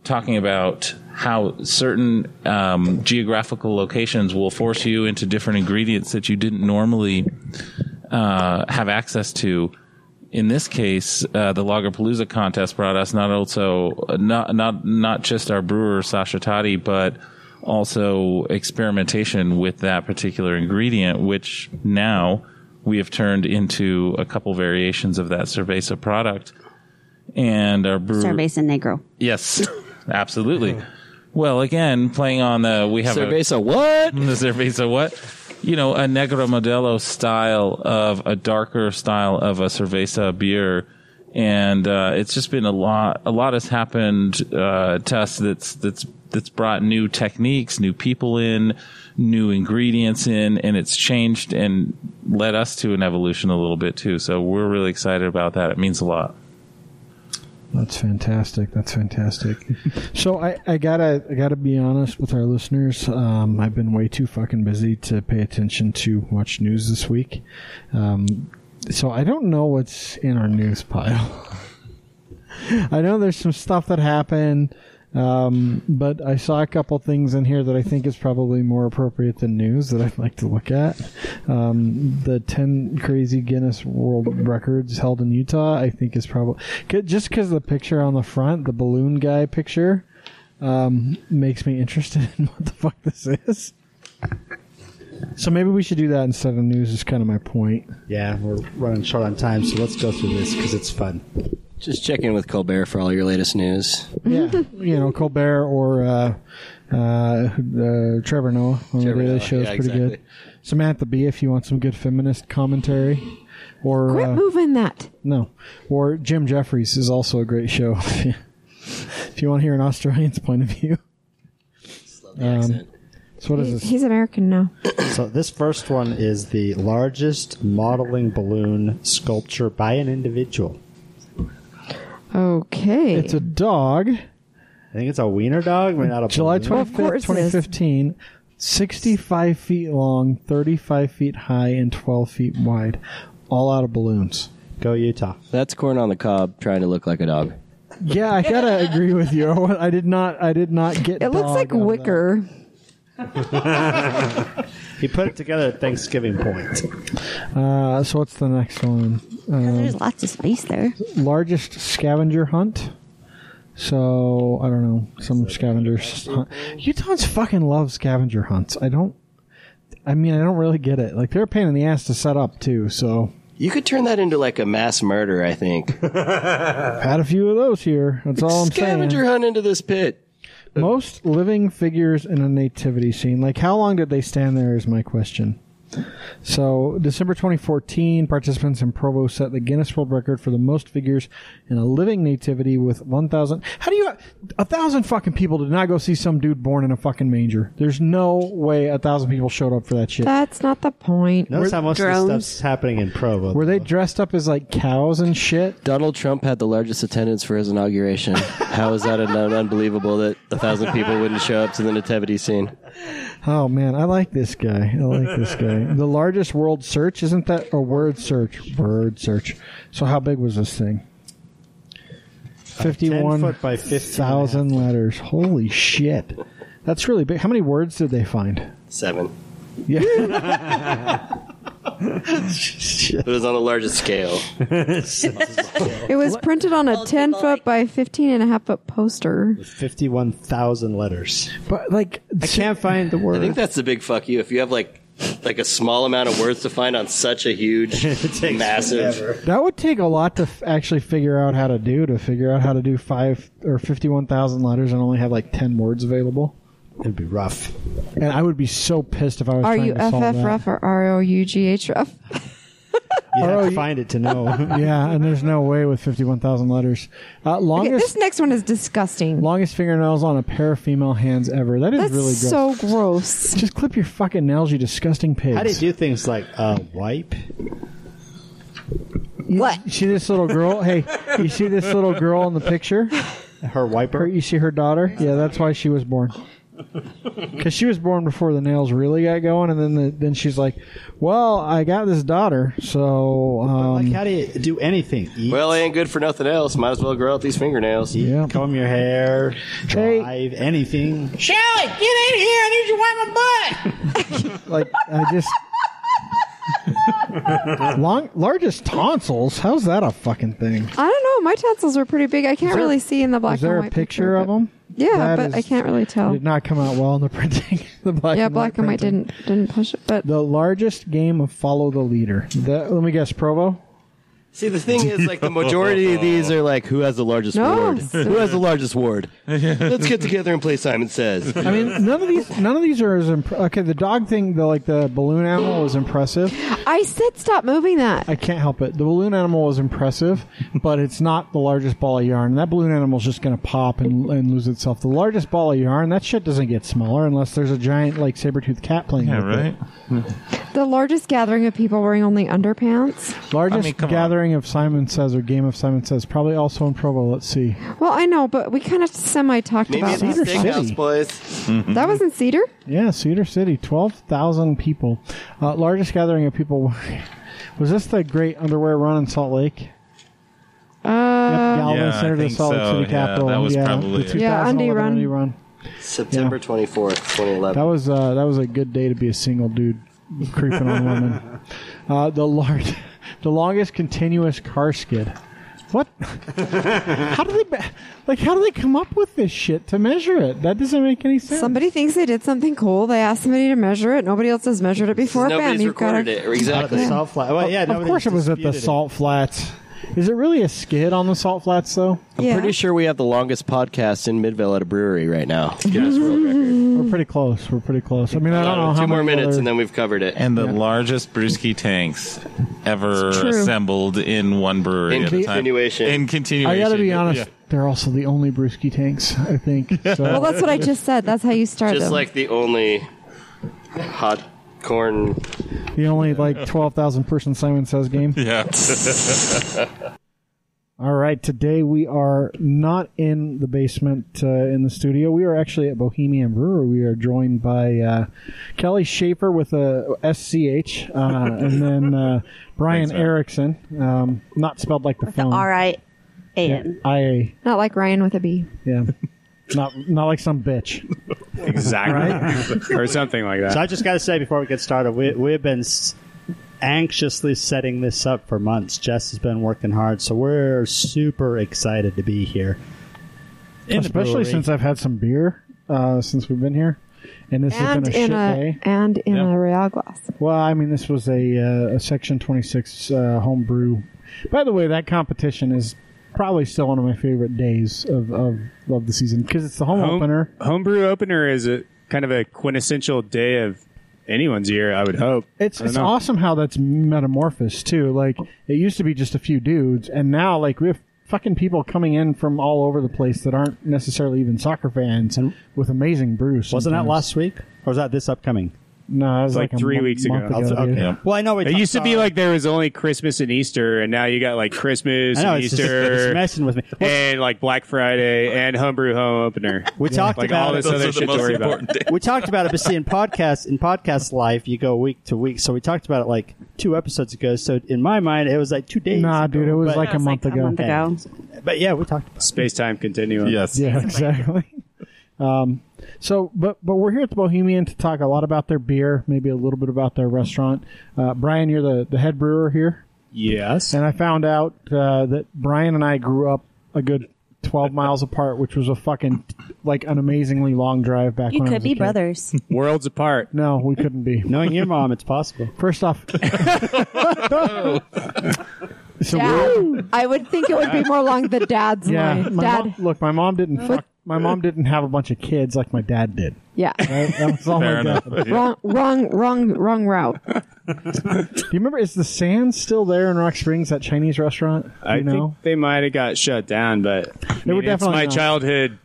talking about how certain um, geographical locations will force you into different ingredients that you didn't normally uh, have access to. In this case, uh, the Lagerpalooza contest brought us not also not not not just our brewer Sasha Tati, but also experimentation with that particular ingredient, which now we have turned into a couple variations of that Cerveza product. And our brewer, Cerveza Negro. Yes, absolutely. Well, again, playing on the we have Cerveza, what? a the cerveza what you know a negro modelo style of a darker style of a cerveza beer, and uh, it's just been a lot. A lot has happened uh, to us that's that's that's brought new techniques, new people in, new ingredients in, and it's changed and led us to an evolution a little bit too. So we're really excited about that. It means a lot. That's fantastic. That's fantastic. so I, I gotta I gotta be honest with our listeners. Um, I've been way too fucking busy to pay attention to much news this week. Um, so I don't know what's in our news pile. I know there's some stuff that happened, um, but I saw a couple things in here that I think is probably more appropriate than news that I'd like to look at. Um, the 10 crazy Guinness World Records held in Utah, I think is probably just because the picture on the front, the balloon guy picture, um, makes me interested in what the fuck this is. So maybe we should do that instead of news. Is kind of my point. Yeah, we're running short on time, so let's go through this because it's fun. Just check in with Colbert for all your latest news. Yeah, you know Colbert or uh, uh, uh, Trevor Noah on Trevor the Daily Noah, Show is yeah, pretty exactly. good. Samantha Bee, if you want some good feminist commentary, or Quit uh, moving that. no, or Jim Jefferies is also a great show. if you want to hear an Australian's point of view. Um, so what is this? He's American now. So this first one is the largest modeling balloon sculpture by an individual. Okay. It's a dog. I think it's a wiener dog, but not a July balloon. Well, of 25th, course it is. 2015. 65 feet long, 35 feet high, and 12 feet wide. All out of balloons. Go Utah. That's corn on the cob trying to look like a dog. Yeah, I gotta agree with you. I did not. I did not get. it looks dog like out of that. wicker. He put it together at Thanksgiving point. Uh, so what's the next one? Uh, There's lots of space there. largest scavenger hunt. So I don't know. Some scavengers. Hunt. Utahns fucking love scavenger hunts. I don't. I mean, I don't really get it. Like they're a pain in the ass to set up too. So You could turn that into like a mass murder, I think. had a few of those here. That's all I'm Scavenger saying. hunt into this pit. Most living figures in a nativity scene. Like how long did they stand there? Is my question. So, December 2014, participants in Provo set the Guinness World Record for the most figures in a living nativity with 1,000. How do you, a thousand fucking people did not go see some dude born in a fucking manger? There's no way a thousand people showed up for that shit. That's not the point. Notice how most of drones. this stuff's happening in Provo. Were they dressed up as like cows and shit? Donald Trump had the largest attendance for his inauguration. How is that an unbelievable that a thousand people wouldn't show up to the nativity scene? Oh man, I like this guy. I like this guy. The largest world search, isn't that a word search? Word search. So how big was this thing? 51 foot by 15 thousand letters. Holy shit. That's really big. How many words did they find? Seven. Yeah. It was on the largest scale. It was printed on a Old 10 foot like- by 15 and a half foot poster. Fifty-one thousand letters. but like, I can't find the word. I think that's the big fuck you. If you have like like a small amount of words to find on such a huge, takes massive. forever. that would take a lot to f- actually figure out how to do. To figure out how to do five or fifty-one thousand letters and only have like ten words available. It'd be rough. And I would be so pissed if I was Are trying you to solve FF that. rough or R O U G H rough? You have to find it to know. Yeah, and there's no way with fifty-one thousand letters. Uh, Okay, longest this next one is disgusting. longest fingernails on a pair of female hands ever. That is That's really gross. so gross. Just clip your fucking nails, you disgusting pigs. How do you do things like uh, wipe? What? You see this little girl? hey, you see this little girl in the picture? Her Her, wiper? you see her daughter? Yeah, that's why she was born. Because she was born before the nails really got going, and then the, then she's like, "Well, I got this daughter, so um, like, how do you do anything? Eat, Well, it ain't good for nothing else. Might as well grow out these fingernails. yeah." comb your hair, Hey. drive, anything. Shelly, get in here. I need you to wipe my butt. Like I just long largest tonsils. How's that a fucking thing? I don't know. My tonsils are pretty big. I can't there- really see in the black Is there and a white picture of but- them? Yeah, That but is- I can't really tell. Did not come out well in the printing. the black Yeah, and black and white printing. didn't didn't push it, but The largest game of follow the leader. That, let me guess, Provo. See, the thing is, like, the majority of these are like, who has the largest No. ward? Who has the largest ward? Let's get together and play Simon Says. I mean, none of these, none of these are as imp- okay. The dog thing, the like the balloon animal, was impressive. I said stop moving that. I can't help it. The balloon animal was impressive, but it's not the largest ball of yarn. That balloon animal is just going to pop and, and lose itself. The largest ball of yarn, that shit doesn't get smaller unless there's a giant like saber tooth cat playing Yeah, with right. it. The largest gathering of people wearing only underpants. Largest I mean, come on. gathering of Simon Says or game of Simon Says, probably also in Provo. Let's see. Well, I know, but we kind of semi talked Maybe about it's the that. Cedar steakhouse, City. boys. That was in Cedar. Yeah, Cedar City, twelve thousand people. Uh, largest gathering of people. Was this the great underwear run in Salt Lake? Uh, Yep, Gallivan Yeah, I Center to think Salt Lake so. City Yeah, Capitol. that was yeah, probably the it. 2011 Yeah, Undy Run. Undy Run. September 24th, 2011. That was uh, that was a good day to be a single dude creeping on women. Uh, the large, the longest continuous car skid. What? how do they like? How do they come up with this shit to measure it? That doesn't make any sense. somebody thinks they did something cool. They asked somebody to measure it. Nobody else has measured it before. Bam, Nobody's you've got recorded a, it. Out of Exactly. the salt flat. Well, yeah, of course, it was at the disputed it. Salt Flats. Is it really a skid on the Salt Flats though? I'm Yeah. pretty sure we have the longest podcast in Midvale at a brewery right now. Guinness World Record. We're pretty close. We're pretty close. I mean, I don't know uh, how Two more many minutes other- and then we've covered it. And the largest brewski tanks ever It's true. assembled in one brewery In at a time. continuation. In I got to be Yeah. honest. They're also the only brewski tanks. I think. So. well, that's what I just said. That's how you start Just them. like the only hot corn. the only like twelve thousand person Simon Says game. Yeah. All right, today we are not in the basement uh, in the studio. We are actually at Bohemian Brewer. We are joined by uh, Kelly Schaefer with a SCH, uh, and then uh, Brian Thanks. Erickson, um, not spelled like the The phone. R I A Yeah, Not like Ryan with a B. yeah, not not like some bitch. Exactly. or something like that. So I just got to say before we get started, we, we've been s- anxiously setting this up for months. Jess has been working hard, so we're super excited to be here. In the Especially brewery. since I've had some beer uh, since we've been here, and this has And been a in shit a day. and in Yeah. a Real glass. Well, I mean, this was a, uh, a Section 26 uh, home brew. By the way, that competition is probably still one of my favorite days of, of, of the season because it's the home, Home- opener. Homebrew opener is a kind of a quintessential day of anyone's year, I would hope. It's it's know. awesome how that's metamorphosed too. Like it used to be just a few dudes, and now like we have fucking people coming in from all over the place that aren't necessarily even soccer fans and with amazing brews. wasn't that last week, or was that this upcoming? No, it was Like like, three mo- weeks ago. month I'll- dude. okay. Yeah. Well, I know we. It talked used to be like there was only Christmas and Easter, and now you got like Christmas know and it's, just, it's Easter messing with me. Well, and like Black Friday and homebrew home opener. we talked Like about all it. this Those other shit to most worry about. important we talked about it, but see, in podcast in podcast life, you go week to week. So we talked about it like two episodes ago. So in my mind, it was like two days. Nah, ago, dude, it was but, like a That was month like ago. a month ago. But yeah, we talked. about Space time continuum. Yes. Yeah, exactly. Um, So, but but we're here at the Bohemian to talk a lot about their beer, maybe a little bit about their restaurant. Uh, Brian, you're the the head brewer here, Yes. and I found out uh, that Brian and I grew up a good twelve miles apart, which was a fucking like an amazingly long drive back. You when I could was a be kid. brothers. Worlds apart. No, we couldn't be. Knowing your mom, it's possible. First off, so we- Dad. I would think it would be more along the dad's yeah, line. my Dad. mom, look, my mom didn't fuck. My mom didn't have a bunch of kids like my dad did. Yeah. Right? That was all Fair my dad. enough. wrong, wrong, wrong, wrong route. Do you remember? Is the Sands still there in Rock Springs? That Chinese restaurant? Do I you know, think they might have got shut down, but I They were mean, it's definitely my not. childhood.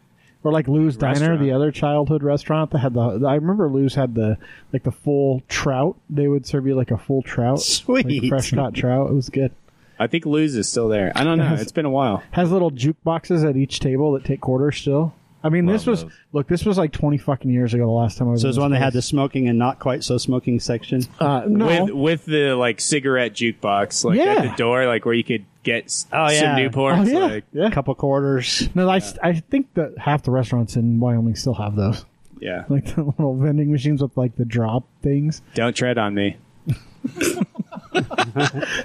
or like Lou's Diner, Restaurant. the other childhood restaurant that had the. I remember Lou's had the like the full trout. They would serve you like a full trout, like Sweet. fresh caught trout. It was good. I think Lou's is still there. I don't know. It's been a while. Has little jukeboxes at each table that take quarters still. I mean, this was those. look. This was like twenty fucking years ago. The last time I was. So in it's this when they had the smoking and not quite so smoking section. Uh, no, With with the like cigarette jukebox, like Yeah. at the door, like where you could get s- Oh, yeah. some Newports. oh yeah, Like, yeah. couple quarters. No, I, I think that half the restaurants in Wyoming still have those, yeah. like the little vending machines with like the drop things. Don't tread on me.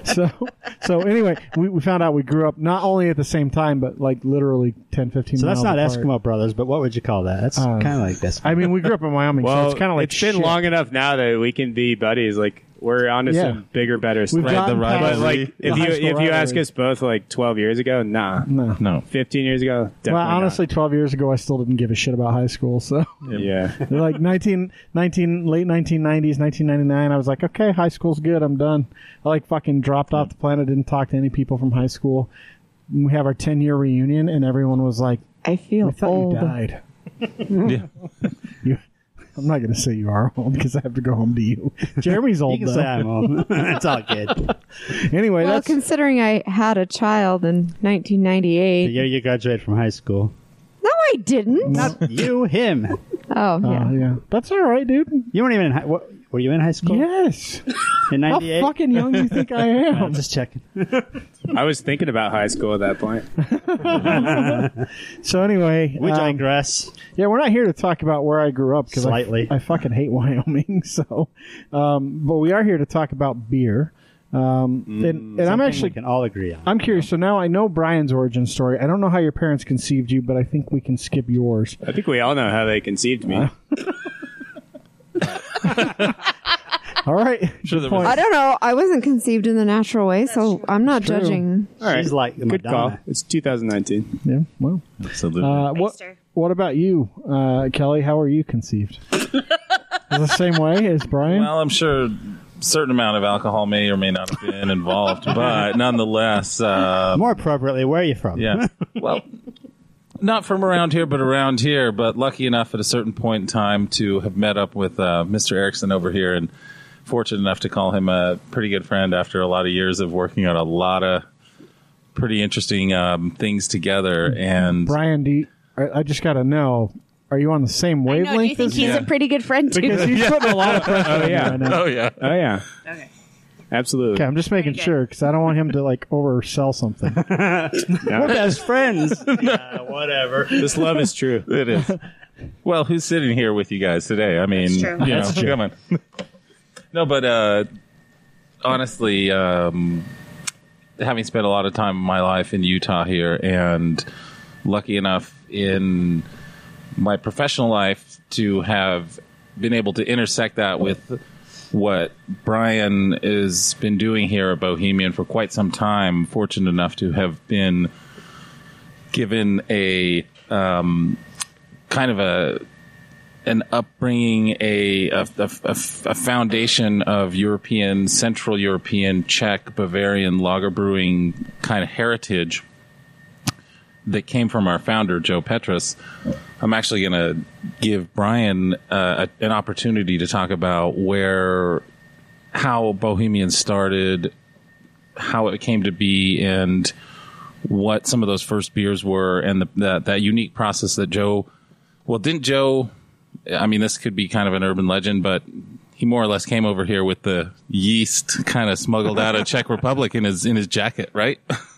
so so anyway we, we found out we grew up not only at the same time but like literally 10 15 So that's miles not apart. Eskimo Brothers, but what would you call that? That's Uh, kind of like this. i mean we grew up in wyoming Well, so it's kind of like it's been shit. long enough now that we can be buddies. Like we're onto Yeah. some bigger, better We've stuff. gotten the past But rivalry. like, the if you high school if you ask rivalry. us both like twelve years ago, nah. no No. Fifteen years ago, definitely well not. honestly 12 years ago i still didn't give a shit about high school so yeah. They're like 19, 19 late 1990s 1999 i was like okay high school's good i'm done i like fucking dropped off the planet didn't talk to any people from high school we have our 10 year reunion and everyone was like I feel i thought old. you died Yeah. you, i'm not going to say you are old because i have to go home to you jeremy's old you can though. say I'm old. it's all good. anyway Well, that's considering I had a child in The 1998. year you graduated from high school. No, I didn't. Not you, him. Oh, yeah. Uh, yeah, that's all right, dude. You weren't even in high. What, were you in high school? Yes. In How '98. fucking young do you think I am? I'm just checking. I was thinking about high school at that point. So anyway, We um, digress. yeah, we're not here to talk about where I grew up because Slightly. I, I fucking hate Wyoming. So, um, but we are here to talk about beer. Um, and, and I'm actually we can all agree on. I'm curious. So now I know Brian's origin story. I don't know how your parents conceived you, but I think we can skip yours. I think we all know how they conceived me. All right. Sure there Good point. I don't know. I wasn't conceived in the natural way, so I'm not true. judging. all right, She's like the good Madonna. call. It's 2019. Yeah. Well. Absolutely. Uh, what What about you, uh, Kelly? How are you conceived? the same way as Brian. well, I'm sure a certain amount of alcohol may or may not have been involved, but nonetheless, uh, More appropriately, where are you from? yeah. Well, not from around here, but around here. But lucky enough at a certain point in time to have met up with uh, Mr. Erickson over here, and fortunate enough to call him a pretty good friend after a lot of years of working on a lot of pretty interesting um, things together. And Brian, do you, I, I just got to know: Are you on the same I wavelength? know. Do you think as he's Yeah. a pretty good friend too? Because he's putting a lot of pressure on you yeah. oh yeah, Oh yeah, okay. Absolutely. Okay, I'm just making good. sure because I don't want him to like oversell something. We're best friends. yeah, whatever. This love is true. it is. Well, who's sitting here with you guys today? I mean, That's true. you know, That's true. come on. no, but uh, honestly, um, having spent a lot of time in my life in Utah here, and lucky enough in my professional life to have been able to intersect that with what Brian has been doing here at Bohemian for quite some time. Fortunate enough to have been given a um, kind of a an upbringing, a a, a, a a foundation of European, Central European, Czech, Bavarian lager brewing kind of heritage that came from our founder Joe Petrus. I'm actually going to give Brian uh, a, an opportunity to talk about where how Bohemian started, how it came to be, and what some of those first beers were, and the, that that unique process that Joe. Well, didn't Joe? I mean, this could be kind of an urban legend, but he more or less came over here with the yeast kind of smuggled out of Czech Republic in his in his jacket, right?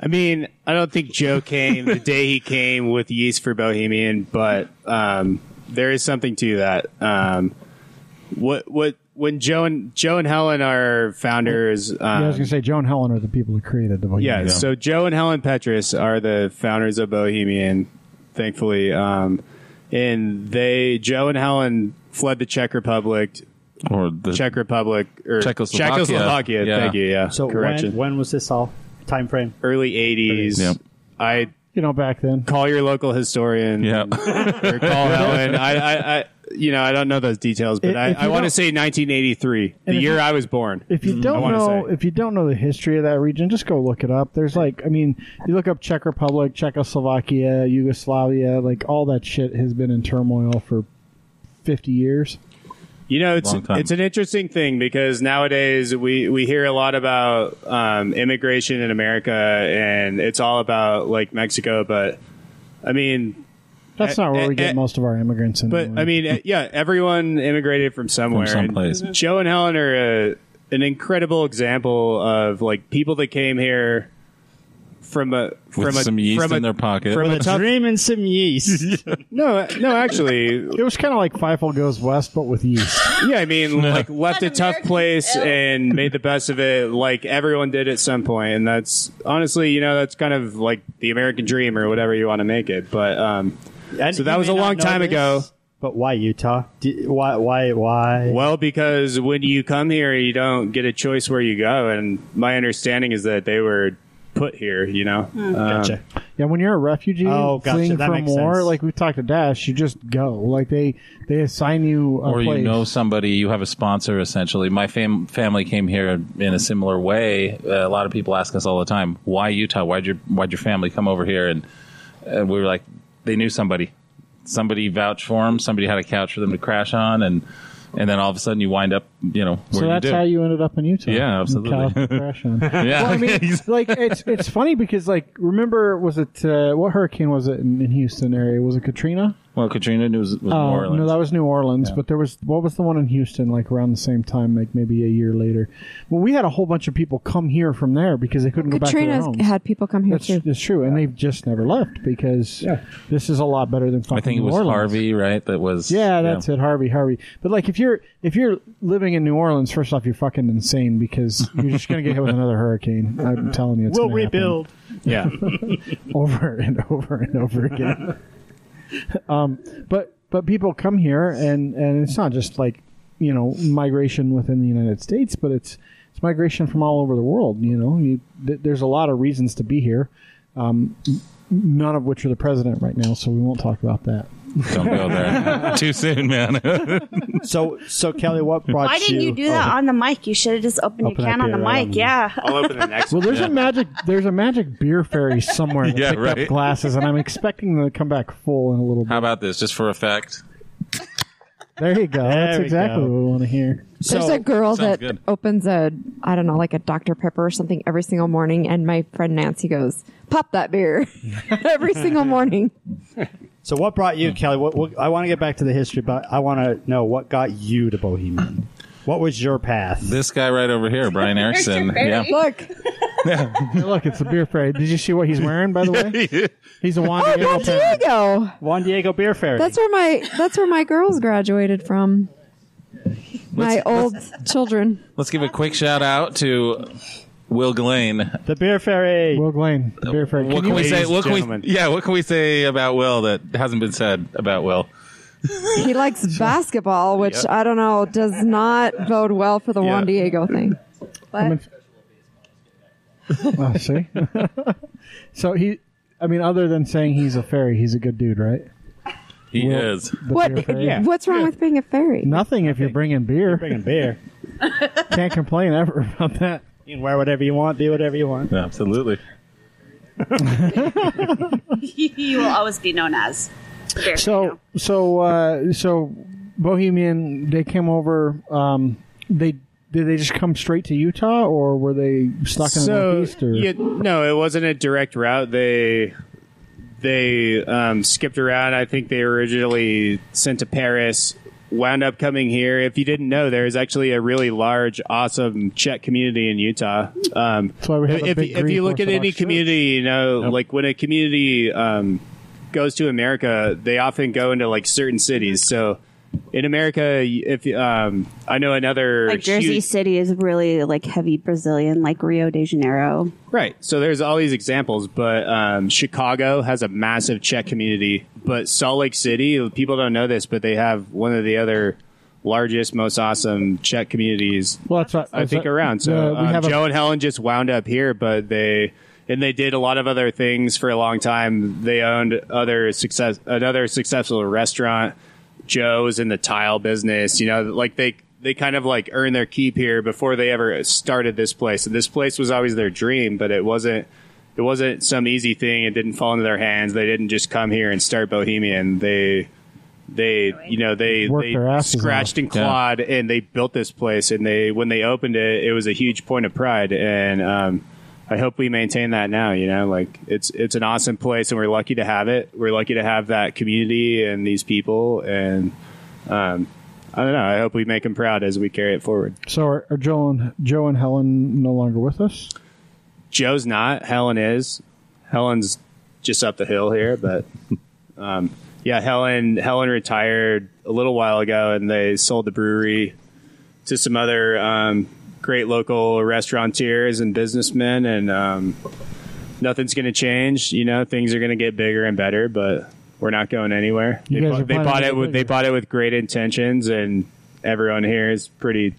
I mean, I don't think Joe came the day he came with yeast for Bohemian, but um, there is something to that. Um, what what when Joe and Joe and Helen are founders. Um, yeah, I was going to say Joe and Helen are the people who created the Bohemian. yeah, so Joe and Helen Petrus are the founders of Bohemian, thankfully. Um, and they, Joe and Helen fled the Czech Republic, Or the Czech Republic, or Czechoslovakia. Czechoslovakia, Yeah. thank you, yeah. So correction. when when was this all time frame? Early 80s. Yep. I you know, back then. call your local historian. Yeah. or call Helen. I, I, I, you know, I don't know those details, but If- I, if you I want to don't- say 1983, the if year you- I was born. If you mm-hmm. I don't wanna know, say. if you don't know the history of that region, just go look it up. There's like, I mean, you look up Czech Republic, Czechoslovakia, Yugoslavia, like all that shit has been in turmoil for 50 years. You know, it's it's an interesting thing because nowadays we, we hear a lot about um, immigration in America, and it's all about like Mexico. But I mean, That's Eh, not where we eh, get eh, most of our immigrants in. but I mean, eh, yeah, everyone immigrated from somewhere. From and. Joe and Helen are a, an incredible example of like people that came here from a from With a some yeast from a, in their pocket. from a tough. Dream and some yeast. No, no, actually, it was kind of like Fievel Goes West, but with yeast. Yeah, I mean, like left a tough place ale. and made the best of it, like everyone did at some point, and that's honestly, you know, that's kind of like the American dream or whatever you want to make it. But um, And So that you was may a not long know time this, ago. But why Utah? Do, why? Why? Why? well, because when you come here, you don't get a choice where you go, and my understanding is that they were put here. You know, um, Gotcha. Yeah, when you're a refugee Oh, gotcha. fleeing That from war, sense. like we talked to Dash, you just go. Like they they assign you a or place. you know somebody, you have a sponsor essentially. My fam- family came here in a similar way. Uh, a lot of people ask us all the time, "Why Utah? Why'd your Why'd your family come over here?" And, and we were like, they knew somebody. Somebody vouched for them. Somebody had a couch for them to crash on, and and then all of a sudden you wind up, you know, where so you that's do. how you ended up in Utah. Yeah, absolutely. Yeah, Well, I mean, like it's it's funny because like remember was it uh, what hurricane was it in, in Houston area? Was it Katrina? Well, Katrina was, was New Oh Orleans. no, that was New Orleans. But there was what was the one in Houston? Like around the same time, like maybe a year later. Well, we had a whole bunch of people come here from there because they couldn't go back to their Katrina's homes. had people come here That's, too. that's true, and they've just never left because this is a lot better than fucking I think it New was Orleans. Harvey, right? That was Yeah, that's it, Harvey, Harvey. But like, if you're if you're living in New Orleans, first off, you're fucking insane because you're just gonna get hit with another hurricane. I'm telling you, it's We'll gonna happen rebuild. yeah. over and over and over again. um, but but people come here, and and it's not just like you know migration within the United States, but it's it's migration from all over the world. You know, you, th- there's a lot of reasons to be here. Um, none of which are the president right now, so we won't talk about that. Don't go there too soon, man. So, so Kelly, what brought Why didn't you do that oh, on the mic? You should have just opened Open your can that on the beer right mic. on Yeah. I'll open the next Well, one. there's a magic there's a magic beer fairy somewhere that Yeah, picked right. up glasses, and I'm expecting them to come back full in a little bit. How about this, just for effect? There you go. That's we exactly go. what we want to hear. There's a girl Sounds that good. opens a, I don't know, like a Dr. Pepper or something every single morning. And my friend Nancy goes, pop that beer every single morning. So, what brought you, hmm. Kelly? What, what, I want to get back to the history, but I want to know what got you to Bohemian. What was your path? This guy right over here, Brian Erickson. yeah. Look, Hey, look, it's the beer fairy. Did you see what he's wearing, by the way? He's a Juan oh, Diego Juan fan. Diego. Juan Diego Beer Fairy. That's where my, that's where my girls graduated from. My old children. Let's give a quick shout out to Will Gillane. the Beer Fairy. Will Glain, the beer fairy. What Can can we say? Ladies, What can we, yeah, what can we say about Will that hasn't been said about Will? He likes basketball, which I don't know, does not bode well for the Juan Diego thing. But oh, see? so he, I mean, other than saying he's a fairy, he's a good dude, right? He Will- is. What, beer fairy. what's wrong with being a fairy? Nothing if you're bringing beer. Bringing beer. Can't complain ever about that. You can wear whatever you want, do whatever you want. Absolutely. you will always be known as. bear So, so, uh, so, Bohemian, they came over. Um, they did they just come straight to Utah, or were they stuck in the so Northeast? Or yeah, no, it wasn't a direct route. They they um, skipped around. I think they originally sent to Paris, wound up coming here. If you didn't know, there's actually a really large, awesome Czech community in Utah. Um, That's why we have if, if you look at any church. community, you know, like when a community um, goes to America, they often go into like certain cities. So in America, if um, I know another Like Jersey huge- City is really like heavy Brazilian, like Rio de Janeiro. Right. So there's all these examples, but um, Chicago has a massive Czech community. But Salt Lake City, people don't know this, but they have one of the other largest, most awesome Czech communities Well, that's what I think around. So Uh, um, have a- Joe and Helen just wound up here, but they and they did a lot of other things for a long time. They owned other success, another successful restaurant. Joe's in the tile business. You know, like they they kind of like earned their keep here before they ever started this place. And this place was always their dream, but it wasn't. It wasn't some easy thing. It didn't fall into their hands. They didn't just come here and start Bohemian. They they you know they Worked they their asses scratched off. and clawed and they built this place and they when they opened it it was a huge point of pride and um, I hope we maintain that now you know like it's it's an awesome place and we're lucky to have it. We're lucky to have that community and these people and um, I don't know. I hope we make them proud as we carry it forward. So are, are Joe and Joe and Helen no longer with us? Joe's not. Helen is. Helen's just up the hill here but um, yeah Helen Helen retired a little while ago and they sold the brewery to some other um, great local restaurateurs and businessmen and um, nothing's going to change you know? Things are going to get bigger and better but we're not going anywhere. You they, bought, they bought it with they bought it with great intentions and everyone here is pretty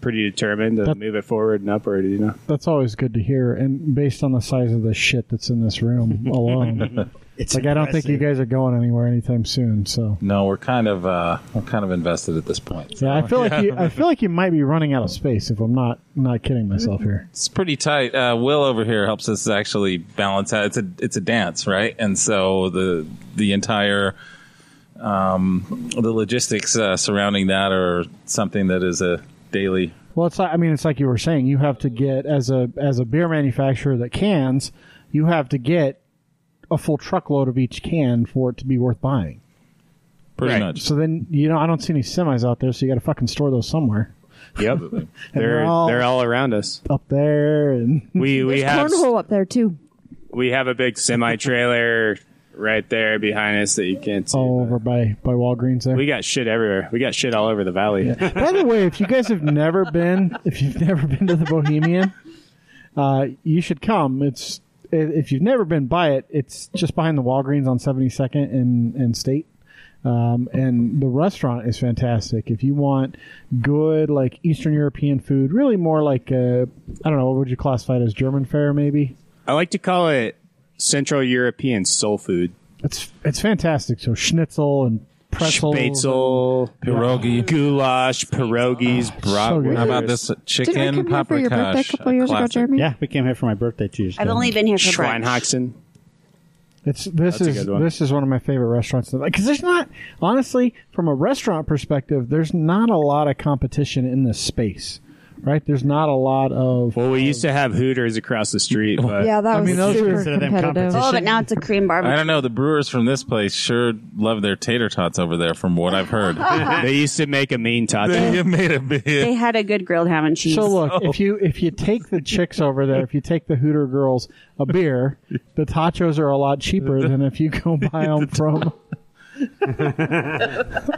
pretty determined to That- move it forward and upward you know? That's always good to hear. And based on the size of the shit that's in this room alone, It's like I don't think you guys are going anywhere anytime soon. So No, we're kind of uh, we're kind of invested at this point. yeah, I feel like you. I feel like you might be running out of space. If I'm not not kidding myself here. It's pretty tight. Uh, Will over here helps us actually balance out. It's a it's a dance, right? And so the the entire um, the logistics uh, surrounding that are something that is a daily. Well, it's like I mean, it's like you were saying. You have to get as a as a beer manufacturer that cans, you have to get a full truckload of each can for it to be worth buying. Pretty Right. much. So then you know I don't see any semis out there, so you got to fucking store those somewhere Yep, they're they're all- they're all around us. up there and We we There's have cornhole up there too. we have a big semi trailer right there behind us that you can't see. all over by by Walgreens there. We got shit everywhere. We got shit all over the valley. By the way, if you guys have never been, if you've never been to the Bohemian, uh, you should come. It's if you've never been by it, it's just behind the Walgreens on 72nd and and State. Um, and the restaurant is fantastic. If you want good, like Eastern European food, really more like I don't know, what would you classify it as German fare, maybe? I like to call it Central European soul food. It's it's fantastic. So schnitzel and pretzels. Spätzle, Pierogi. goulash, pierogies, oh, So good. bratwurst. How about this Didn't I chicken come here for your birthday a paprikash? couple years ago, classic. Jeremy? Yeah, we came here for my birthday two years I've ago. only been here for brunch. Schweinhaxen. It's this That's a is good one. this is one of my favorite restaurants because there's not honestly from a restaurant perspective there's not a lot of competition in this space, right? There's not a lot of Well, we used to um, have Hooters across the street, but Yeah, that I was mean, those super are- them competitive. Oh, but now it's a cream barbecue. I don't know. The brewers from this place sure love their tater tots over there, from what I've heard. they used to make a mean taco. they made a big. They had a good grilled ham and cheese. So look, oh. if you if you take the chicks over there, if you take the Hooter girls a beer, the tachos are a lot cheaper than if you go buy them from.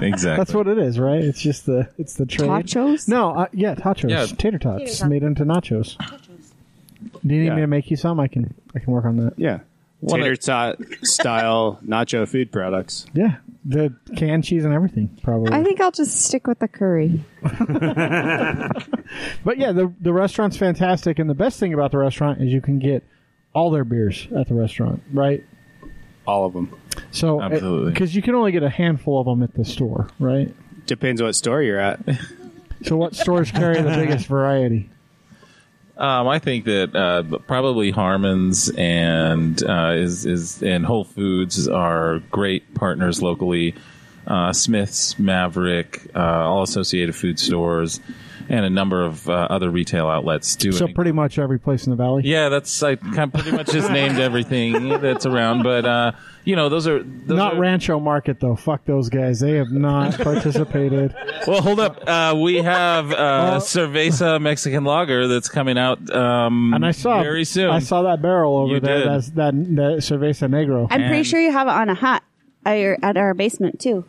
exactly. That's what it is, right? It's just the it's the trade. Tachos? No, uh, yeah, tachos, Yeah. tater tots Tater tots. made into nachos. Do you need Yeah. me to make you some? I can I can work on that. Yeah. Tater tot style nacho food products. Yeah, the canned cheese and everything, probably. I think I'll just stick with the curry. But yeah, the the restaurant's fantastic, and the best thing about the restaurant is you can get all their beers at the restaurant, right? All of them. So Absolutely. because you can only get a handful of them at the store, right? Depends on what store you're at. So what stores carry the biggest variety? Um, I think that uh, probably Harmon's and uh, is is and Whole Foods are great partners locally. Uh, Smith's, Maverick, uh, all associated food stores, and a number of uh, other retail outlets doing. So pretty much every place in the valley. yeah, that's I kind of pretty much just named everything that's around, but uh, you know those are those Not are, Rancho Market though. Fuck those guys. They have not participated. Well, hold up. Uh, we have uh, Cerveza Mexican Lager that's coming out um, And I saw very soon. I saw that barrel over You there. did. That's that that Cerveza Negro. I'm pretty sure you have it on a hat at, your, at our basement too.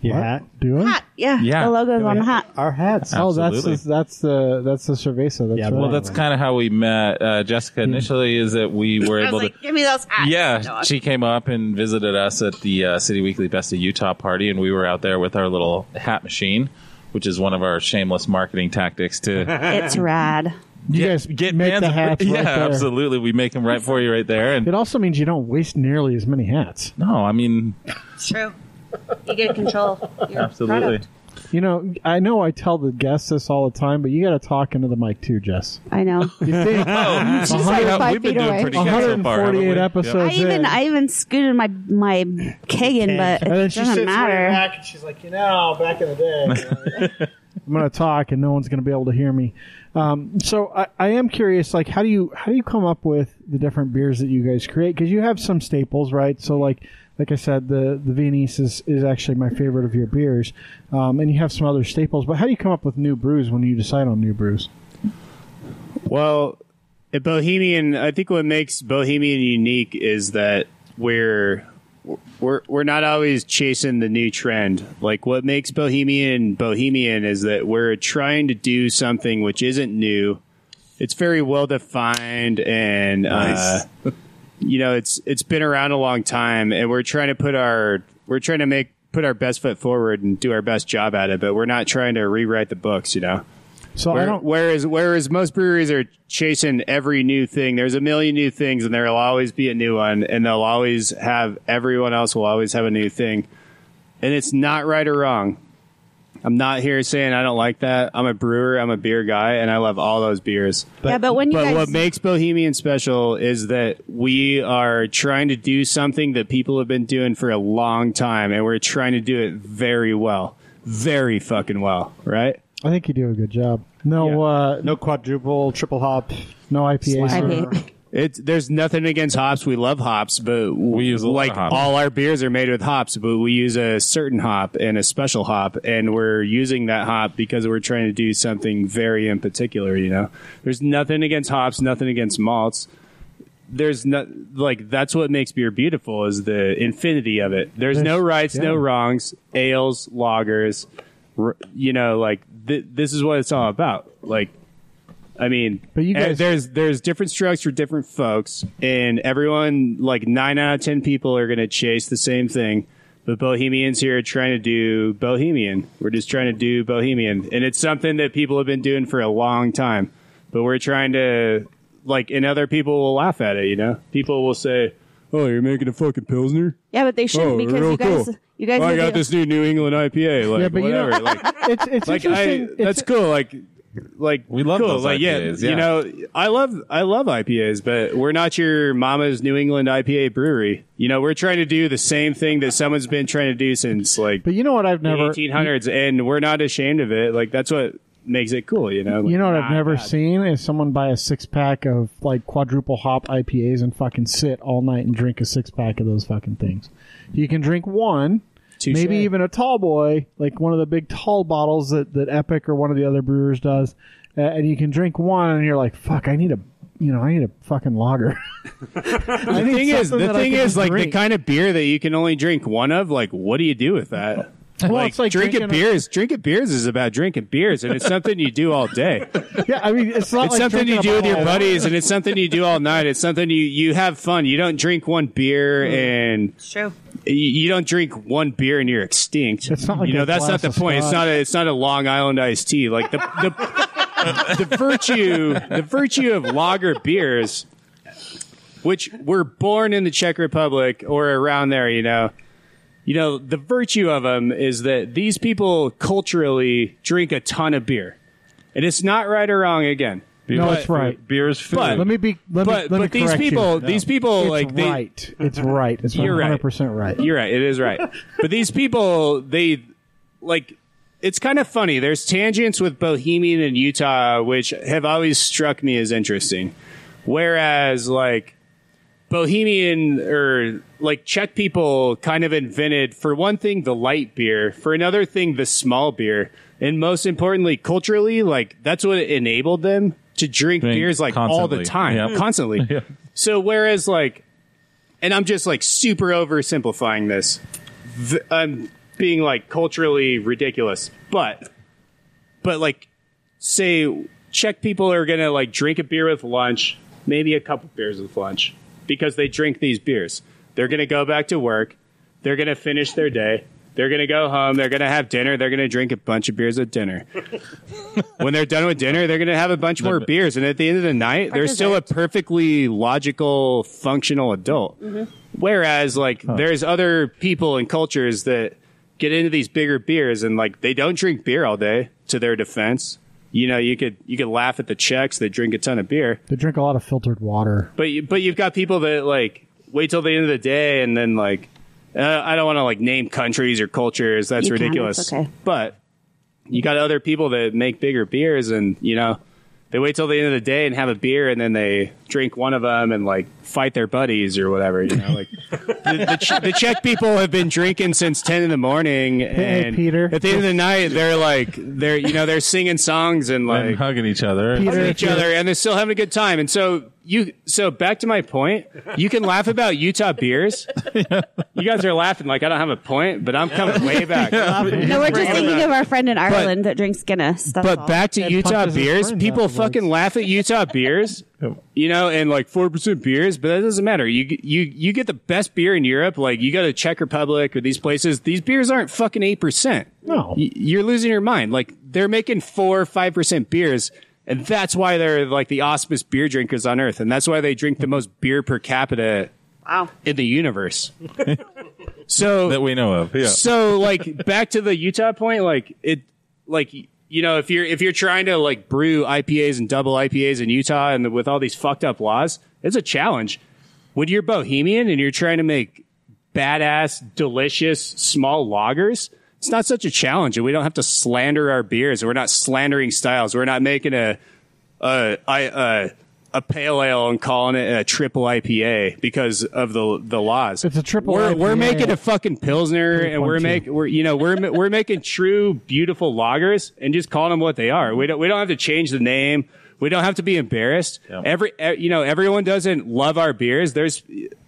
Your hat. Doing? Hat, yeah. Yeah. The logo's on the hat. Our hats. Oh, that's Absolutely. the, that's the that's the Cerveza. That's Yeah, right. well, that's kind of how we met uh, Jessica initially. Is that we were I was able like, to. give me those hats. Yeah, No, she came up and visited us at the uh, City Weekly Best of Utah party, and we were out there with our little hat machine, which is one of our shameless marketing tactics to it's rad. you get, guys get make fans the of- hats yeah, right there. absolutely. We make them right for you right there. And It also means you don't waste nearly as many hats. no, I mean, It's true. You get control. Your absolutely. product. You know, I know I tell the guests this all the time, but you got to talk into the mic too, Jess. I know. You think Oh, She's like yeah, five we've been feet doing away. pretty good so far. haven't 148 we? episodes. I even in. I even scooted my my Kagan, but and then it she doesn't sits way matter. back and she's like, you know, back in the day, I'm going to talk and no one's going to be able to hear me. Um, so I, I am curious, like, how do you how do you come up with the different beers that you guys create? Because you have some staples, right? So like like I said, the the Viennese is, is actually my favorite of your beers, um, and you have some other staples. But how do you come up with new brews when you decide on new brews? Well, at Bohemian, I think what makes Bohemian unique is that we're we're we're not always chasing the new trend. Like what makes Bohemian Bohemian is that we're trying to do something which isn't new. It's very well defined and uh, you know it's it's been around a long time, and we're trying to put our we're trying to make put our best foot forward and do our best job at it. But we're not trying to rewrite the books, you know. So I don't. whereas whereas most breweries are chasing every new thing. There's a million new things, and there'll always be a new one, and they'll always have everyone else will always have a new thing, and it's not right or wrong. I'm not here saying I don't like that. I'm a brewer. I'm a beer guy, and I love all those beers. yeah, but when you But guys what makes Bohemian special is that we are trying to do something that people have been doing for a long time, and we're trying to do it very well, very fucking well, right? I think you do a good job. No, Yeah. uh, No quadruple, triple hop. no IPAs. IPA. It's there's nothing against hops. We love hops, but We use a like of all our beers are made with hops, but we use a certain hop and a special hop, and we're using that hop because we're trying to do something very in particular. You know, there's nothing against hops, nothing against malts. There's not like that's what makes beer beautiful is the infinity of it. There's, no There's- rights, no wrongs, ales, lagers. r- You know, like th- this is what it's all about. Like I mean, But you eh, guys- there's there's different strokes for different folks, and everyone like nine out of ten people are going to chase the same thing. But Bohemians here are trying to do Bohemian. We're just trying to do Bohemian, and it's something that people have been doing for a long time. But we're trying to like, and other people will laugh at it. You know, people will say, "Oh, you're making a fucking pilsner." yeah, but they shouldn't Oh, because real you guys cool. you guys Oh, I got do- this new New England IPA. Like, Yeah, but you know- whatever. like, It's it's like I, interesting. that's cool. Like, like We love cool. those like, IPAs, yeah. you know, I love I love IPAs, but we're not your mama's New England IPA brewery. You know, we're trying to do the same thing that someone's been trying to do since like But you know what I've the never 1800s, and we're not ashamed of it. Like that's what makes it cool. You know, You know what I've never bad. seen is someone buy a six pack of like quadruple hop IPAs and fucking sit all night and drink a six pack of those fucking things. You can drink one, Touche. maybe even a tall boy, like one of the big tall bottles that, that Epic or one of the other brewers does, uh, and you can drink one and you're like, fuck, I need a, you know, I need a fucking lager. The thing is, the thing is, like the kind of beer that you can only drink one of. Like, what do you do with that? Well, it's like drinking drinking a- beers. drinking beers is about drinking beers, and it's something you do all day. yeah, I mean, it's not It's like something you do with your buddies, and it's something you do all night. It's something you you have fun. You don't drink one beer mm. and It's true. you, you don't drink one beer and you're extinct. It's not like you know that's not the of point. It's not a it's not a Long Island iced tea. Like the the the virtue the virtue of lager beers, which were born in the Czech Republic or around there, you know. You know, the virtue of them is that these people culturally drink a ton of beer. And it's not right or wrong again. No, But- it's right. Beer is food. But- Let me be. Let me. But me these correct you. people these people It's like they right. It's right. It's You're right. hundred percent right. You're right. It is right. but these people, they like it's kind of funny. There's tangents with Bohemian and Utah, which have always struck me as interesting. Whereas, like, Bohemian or like Czech people kind of invented, for one thing, the light beer, for another thing, the small beer, and most importantly, culturally, like, that's what enabled them to drink, Drink beers like all the time, Yep. constantly. So, whereas, like, and I'm just like super oversimplifying this. V- I'm being like culturally ridiculous, but but like say Czech people are gonna like drink a beer with lunch, maybe a couple beers with lunch because they drink these beers. They're gonna go back to work. They're gonna finish their day. They're gonna go home. They're gonna have dinner. They're gonna drink a bunch of beers at dinner. when they're done with dinner, they're gonna have a bunch more beers. And at the end of the night, they're still a perfectly logical, functional adult. Mm-hmm. Whereas, like, there's other people and cultures that get into these bigger beers and like they don't drink beer all day. To their defense, you know, you could you could laugh at the Czechs. They drink a ton of beer, They drink a lot of filtered water. but you, but you've got people that like wait till the end of the day and then like uh, I don't want to like name countries or cultures. That's You can, ridiculous. it's okay. But you got other people that make bigger beers and you know they wait till the end of the day and have a beer and then they drink one of them and like fight their buddies or whatever. You know, like the, the, Ch- the Czech people have been drinking since ten in the morning Hey, Peter. at the end of the night they're like they're you know they're singing songs and like and hugging each other. Peter, hugging each you're- other and they're still having a good time. And so you, so back to my point, you can laugh about Utah beers. You guys are laughing like I don't have a point, but I'm coming way back. No, we're just thinking of our friend in Ireland that drinks Guinness. That's But all. back to And Utah beers, people afterwards. fucking laugh at Utah beers, you know, and like four percent beers, but that doesn't matter. You you you get the best beer in Europe, like you go to Czech Republic or these places. These beers aren't fucking eight percent. No. Y- you're losing your mind. Like they're making four or five percent beers, and that's why they're like the auspice beer drinkers on earth, and that's why they drink the most beer per capita wow. in the universe. so that we know of. Yeah. so like back to the Utah point, like it, like you know, if you're if you're trying to like brew IPAs and double IPAs in Utah and with all these fucked up laws, it's a challenge. When you're Bohemian and you're trying to make badass, delicious small lagers, it's not such a challenge, and we don't have to slander our beers. We're not slandering styles. We're not making a a pale ale and calling it a triple IPA because of the the laws. It's a triple We're, we're making a fucking pilsner, and we're making we're you know we're we're making true beautiful lagers and just calling them what they are. We don't we don't have to change the name. We don't have to be embarrassed. Yeah. Every you know everyone doesn't love our beers. There's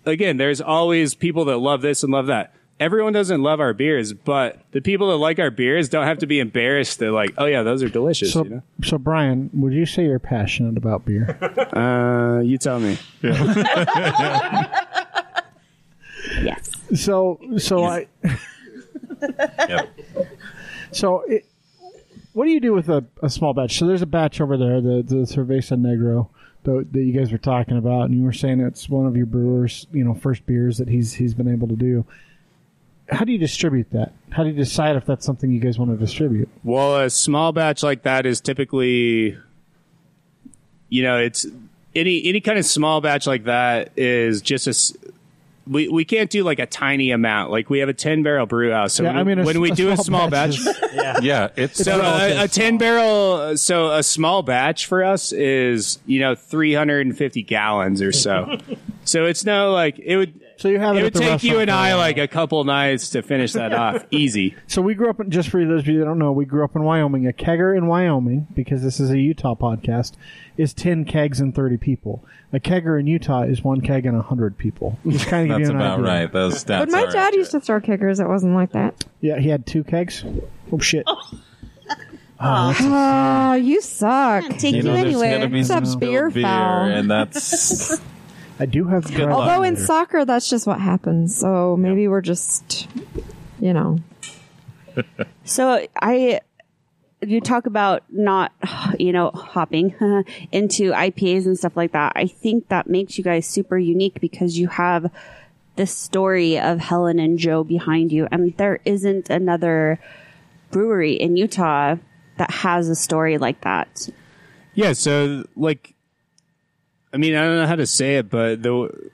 again there's always people that love this and love that. Everyone doesn't love our beers, but the people that like our beers don't have to be embarrassed. They're like, oh yeah, those are delicious. So, you know? so Brian, would you say you're passionate about beer? Uh, you tell me. Yes. so, so I, Yep. so it, what do you do with a, a small batch? So there's a batch over there, the the Cerveza Negro that, that you guys were talking about, and you were saying it's one of your brewers, you know, first beers that he's he's been able to do. How do you distribute that? How do you decide if that's something you guys want to distribute? Well, a small batch like that is typically, you know, it's any any kind of small batch like that is just a. We, we can't do like a tiny amount. Like we have a ten barrel brew house. So Yeah, when, I mean, a when s- we a do a small small batch batch, is- Yeah. It's so relative. a, a ten barrel, so a small batch for us is you know three hundred and fifty gallons or so. so it's no like it would. So you have it It would take you and for a I while. like a couple nights to finish that off, easy. So we grew up in, just for those of you that don't know, we grew up in Wyoming. A kegger in Wyoming, because this is a Utah podcast, is 10 kegs and 30 people. A kegger in Utah is one keg and 100 people. Just kind of that's about right. Those stats. But my are dad used to throw kickers, it wasn't like that. Yeah, he had two kegs. Oh, shit. Oh, oh you suck. Take you, You know, there's anywhere. gonna be some beer and that's I do have good. Although in later. soccer, that's just what happens. So maybe we're just, you know. So I, you talk about not, you know, hopping into IPAs and stuff like that. I think that makes you guys super unique because you have this story of Helen and Joe behind you, and there isn't another brewery in Utah that has a story like that. Yeah, so like, I mean, I don't know how to say it, but the,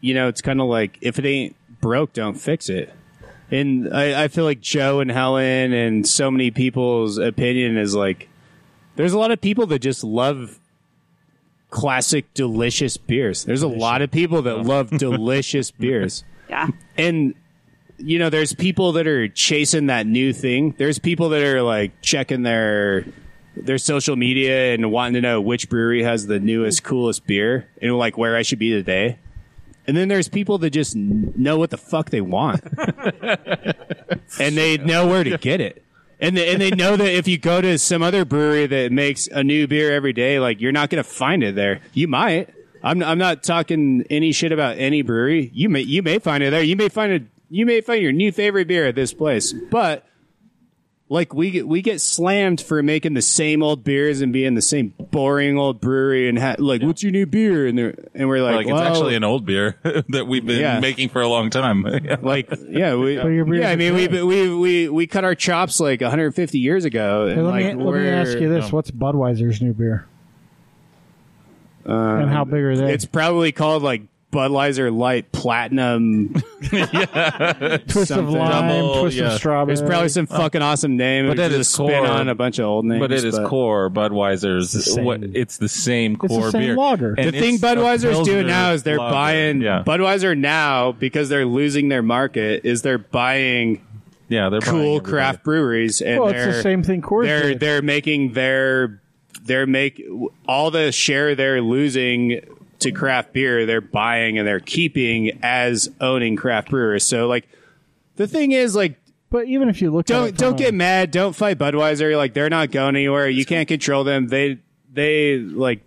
you know, it's kind of like if it ain't broke, don't fix it. and I, I feel like Joe and Helen and so many people's opinion is like there's a lot of people that just love classic delicious beers. There's a lot of people that love delicious beers. Yeah. And you know, there's people that are chasing that new thing. There's people that are like checking their their social media and wanting to know which brewery has the newest, coolest beer and like where I should be today. And then there's people that just know what the fuck they want, and they know where to get it. And they, and they know that if you go to some other brewery that makes a new beer every day, like you're not going to find it there. You might. I'm I'm not talking any shit about any brewery. You may you may find it there. You may find it. You may find your new favorite beer at this place, but like we get we get slammed for making the same old beers and being the same boring old brewery and ha- like what's your new beer and they're and we're like, Like, it's actually an old beer that we've been Yeah. making for a long time. like yeah we your yeah I mean we, we we we cut our chops like 150 years ago and Hey, let, like me, let me ask you this: What's Budweiser's new beer? and how big are they? Um, it's probably called like Budweiser Light Platinum. twist of something. lime, Double, twist yeah. of strawberry. There's probably some oh. fucking awesome name. But It's at just spin core- on a bunch of old names. but it is core Budweiser's. the same. what, it's the same the core same beer. lager. And The thing it's a Budweiser's doing now is they're lager. buying Yeah, Budweiser now because they're losing their market. Is they're buying yeah, they're cool craft breweries and Well, it's they're the same thing Coors they're did. they're making their they're make all the share they're losing to craft beer they're buying and they're keeping as owning craft brewers. So like the thing is like But even if you look, at don't it don't from a- get mad. Don't fight Budweiser. Like they're not going anywhere. You can't control them. They they like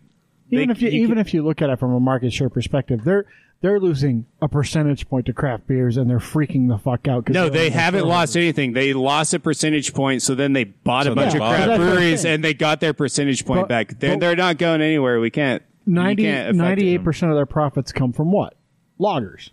even they- if you, you even can- if you look at it from a market share perspective, they're they're losing a percentage point to craft beers, and they're freaking the fuck out. No, they're they only haven't four. lost anything. They lost a percentage point, so then they bought a bunch they of craft it. That's what I'm breweries and they got their percentage point But- back. They're, but- they're not going anywhere. We can't. You 90, can't affect it. 98% of their profits come from what? Lagers.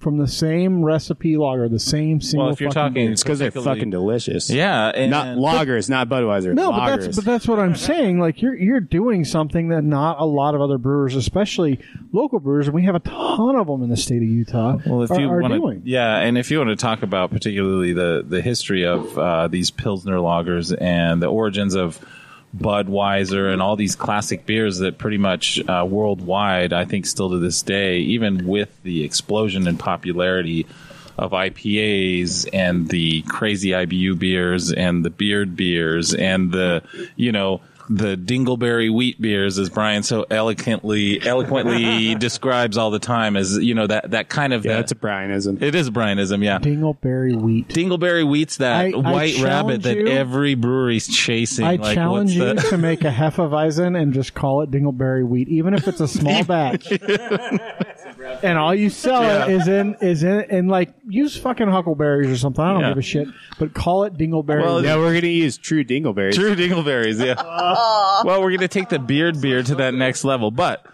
From the same recipe lager, the same single. Well, if you're fucking talking, beer. It's because they're fucking delicious. yeah, and, Not lagers, not Budweiser. No, but that's but that's what I'm saying. Like you're you're doing something that not a lot of other brewers, especially local brewers, and we have a ton of them in the state of Utah. Well, if are, you are want doing. yeah, and if you want to talk about particularly the the history of uh, these Pilsner lagers and the origins of Budweiser and all these classic beers that pretty much uh, worldwide, I think, still to this day, even with the explosion in popularity of IPAs and the crazy IBU beers and the beard beers and the you know the dingleberry wheat beers as Brian so eloquently eloquently describes all the time as you know that that kind of yeah, that, that's a Brianism. it is Brianism yeah Dingleberry wheat. dingleberry wheat's that I- I white rabbit that you- every brewery's chasing I like, challenge what's you the- to make a Hefeweizen and just call it Dingleberry wheat, even if it's a small batch. And all you sell it is in is in and like use fucking huckleberries or something. I don't Yeah. give a shit, but call it Dingleberry. Well. Yeah, we're gonna use true dingleberries. True dingleberries, yeah. well, we're going to take the beard beer to that next level, but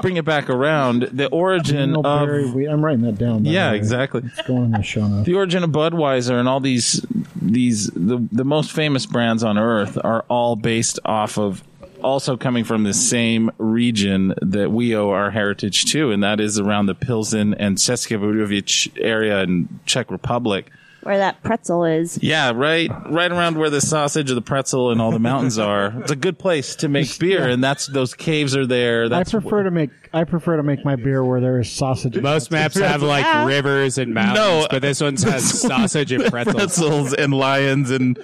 bring it back around. The origin Dingleberry of wheat. I'm writing that down. yeah, way. exactly. It's going in the show notes. The origin of Budweiser and all these these the the most famous brands on earth are all based off of also coming from the same region that we owe our heritage to, and that is around the Pilsen and České Budějovice area in Czech Republic. Where that pretzel is. Yeah, right, right around where the sausage, or the pretzel, and all the mountains are. It's a good place to make beer, and that's those caves are there. I That's prefer to make I prefer to make my beer where there is sausage. Most maps have like Yeah. rivers and mountains, No. but this one has sausage and pretzels. pretzels and lions and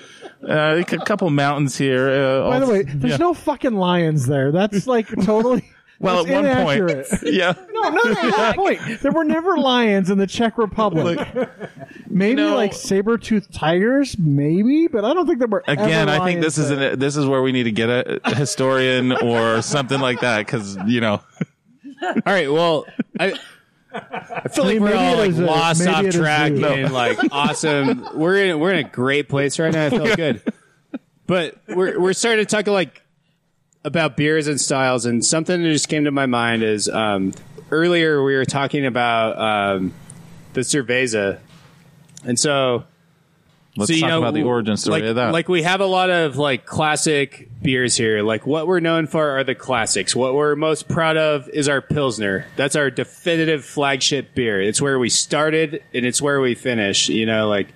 uh, a couple mountains here. Uh, By the way, there's yeah. no fucking lions there. That's like totally. Well, that's at one point, yeah. No, no, no, no point. There were never lions in the Czech Republic. maybe know- like saber-toothed tigers, maybe, but I don't think there were. Again, ever I think this is an, this is where we need to get a, a historian or something like that because you know All right, well, I, I feel like mean, we're all like a- lost off track you. and like awesome. We're in we're in a great place right now. I feel good, but we're we're starting to talk like about beers and styles, and something that just came to my mind is um, earlier we were talking about um, the cerveza, and so Let's So, you talk know, about the origin story like, of that. Like we have a lot of like classic beers here. Like what we're known for are the classics. What we're most proud of is our Pilsner. That's our definitive flagship beer. It's where we started and it's where we finish. You know, like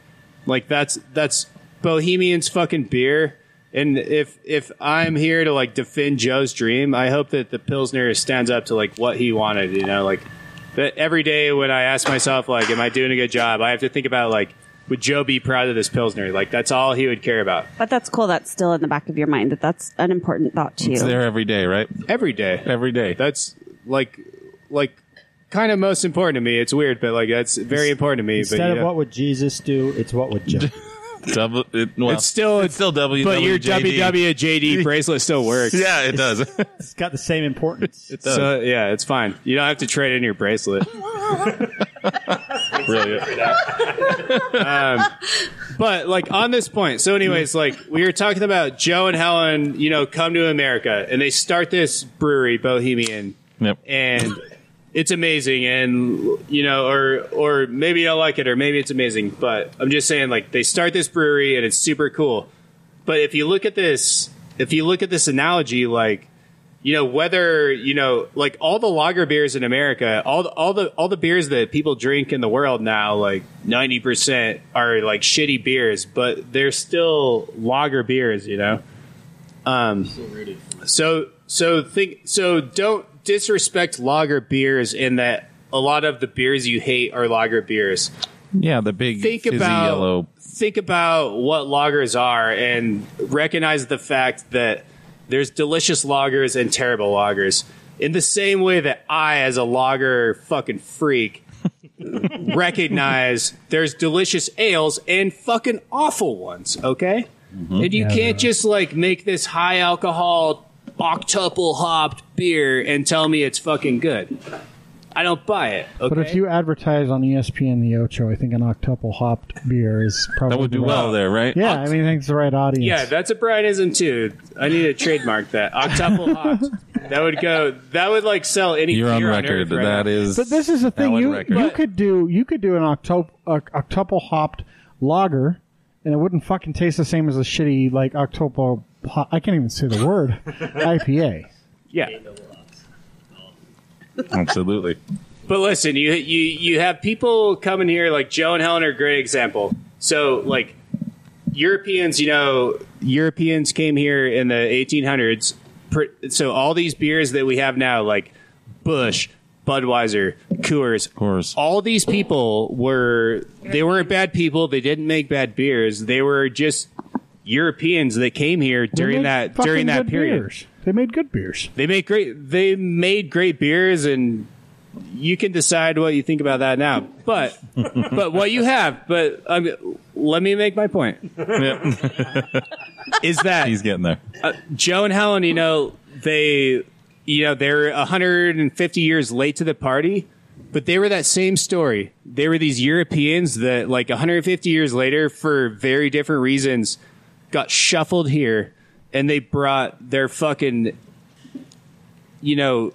like that's that's Bohemian's fucking beer. And if if I'm here to like defend Joe's dream, I hope that the Pilsner stands up to like what he wanted, you know, like that every day when I ask myself like am I doing a good job, I have to think about like would Joe be proud of this Pilsner? Like that's all he would care about. But that's cool. That's still in the back of your mind. That that's an important thought to you. it's there every day, right? Every day. Every day. That's like like kind of most important to me. It's weird, but like that's very important to me. Instead but, you of know, what would Jesus do, it's what would Joe. Double, it, well, it's still it's still W. but your WJD. WWJD bracelet still works. Yeah, it does. it's got the same importance. it does. So yeah, it's fine. You don't have to trade in your bracelet. Brilliant. Um, but like on this point, so anyways, like we were talking about Joe and Helen, you know, come to America and they start this brewery, Bohemian, Yep. and it's amazing and you know or or maybe i like it or maybe it's amazing but i'm just saying like they start this brewery and it's super cool. But if you look at this if you look at this analogy like you know whether you know like all the lager beers in america all the, all the all the beers that people drink in the world now like 90% are like shitty beers but they're still lager beers you know? Um so so think so don't disrespect lager beers in that a lot of the beers you hate are lager beers Yeah, the big think fizzy about yellow. think about what lagers are and recognize the fact that there's delicious lagers and terrible lagers. In the same way that I, as a lager fucking freak, recognize there's delicious ales and fucking awful ones. Okay, mm-hmm. and you can't just like make this high alcohol octuple hopped beer and tell me it's fucking good. I don't buy it. Okay? But if you advertise on ESPN the Ocho, I think an octuple hopped beer is probably That would do the right- well there, right? Yeah, I mean, I think it's the right audience. Yeah, that's a Brianism too. I need to trademark that. Octuple hopped. That would go. That would like sell any. You're on beer record. Earth right that now. is. But this is the thing you record. you could do you could do an octuple uh, octuple hopped lager, and it wouldn't fucking taste the same as a shitty like octuple. Ho- I can't even say the word IPA. Yeah, Absolutely. but listen, you you you have people coming here like Joe and Helen are a great example. So like Europeans, you know, Europeans came here in the 1800s. So all these beers that we have now, like Busch, Budweiser, Coors, Coors. all these people were they weren't bad people. They didn't make bad beers. They were just Europeans that came here during that during that period. beers. They made good beers. They made great. They made great beers, and you can decide what you think about that now. But but what you have. But um, let me make my point. Is that He's getting there. uh, Joe and Helen? You know they. You know they're 150 years late to the party. But they were that same story. They were these Europeans that, like 150 years later, for very different reasons, got shuffled here, and they brought their fucking, you know,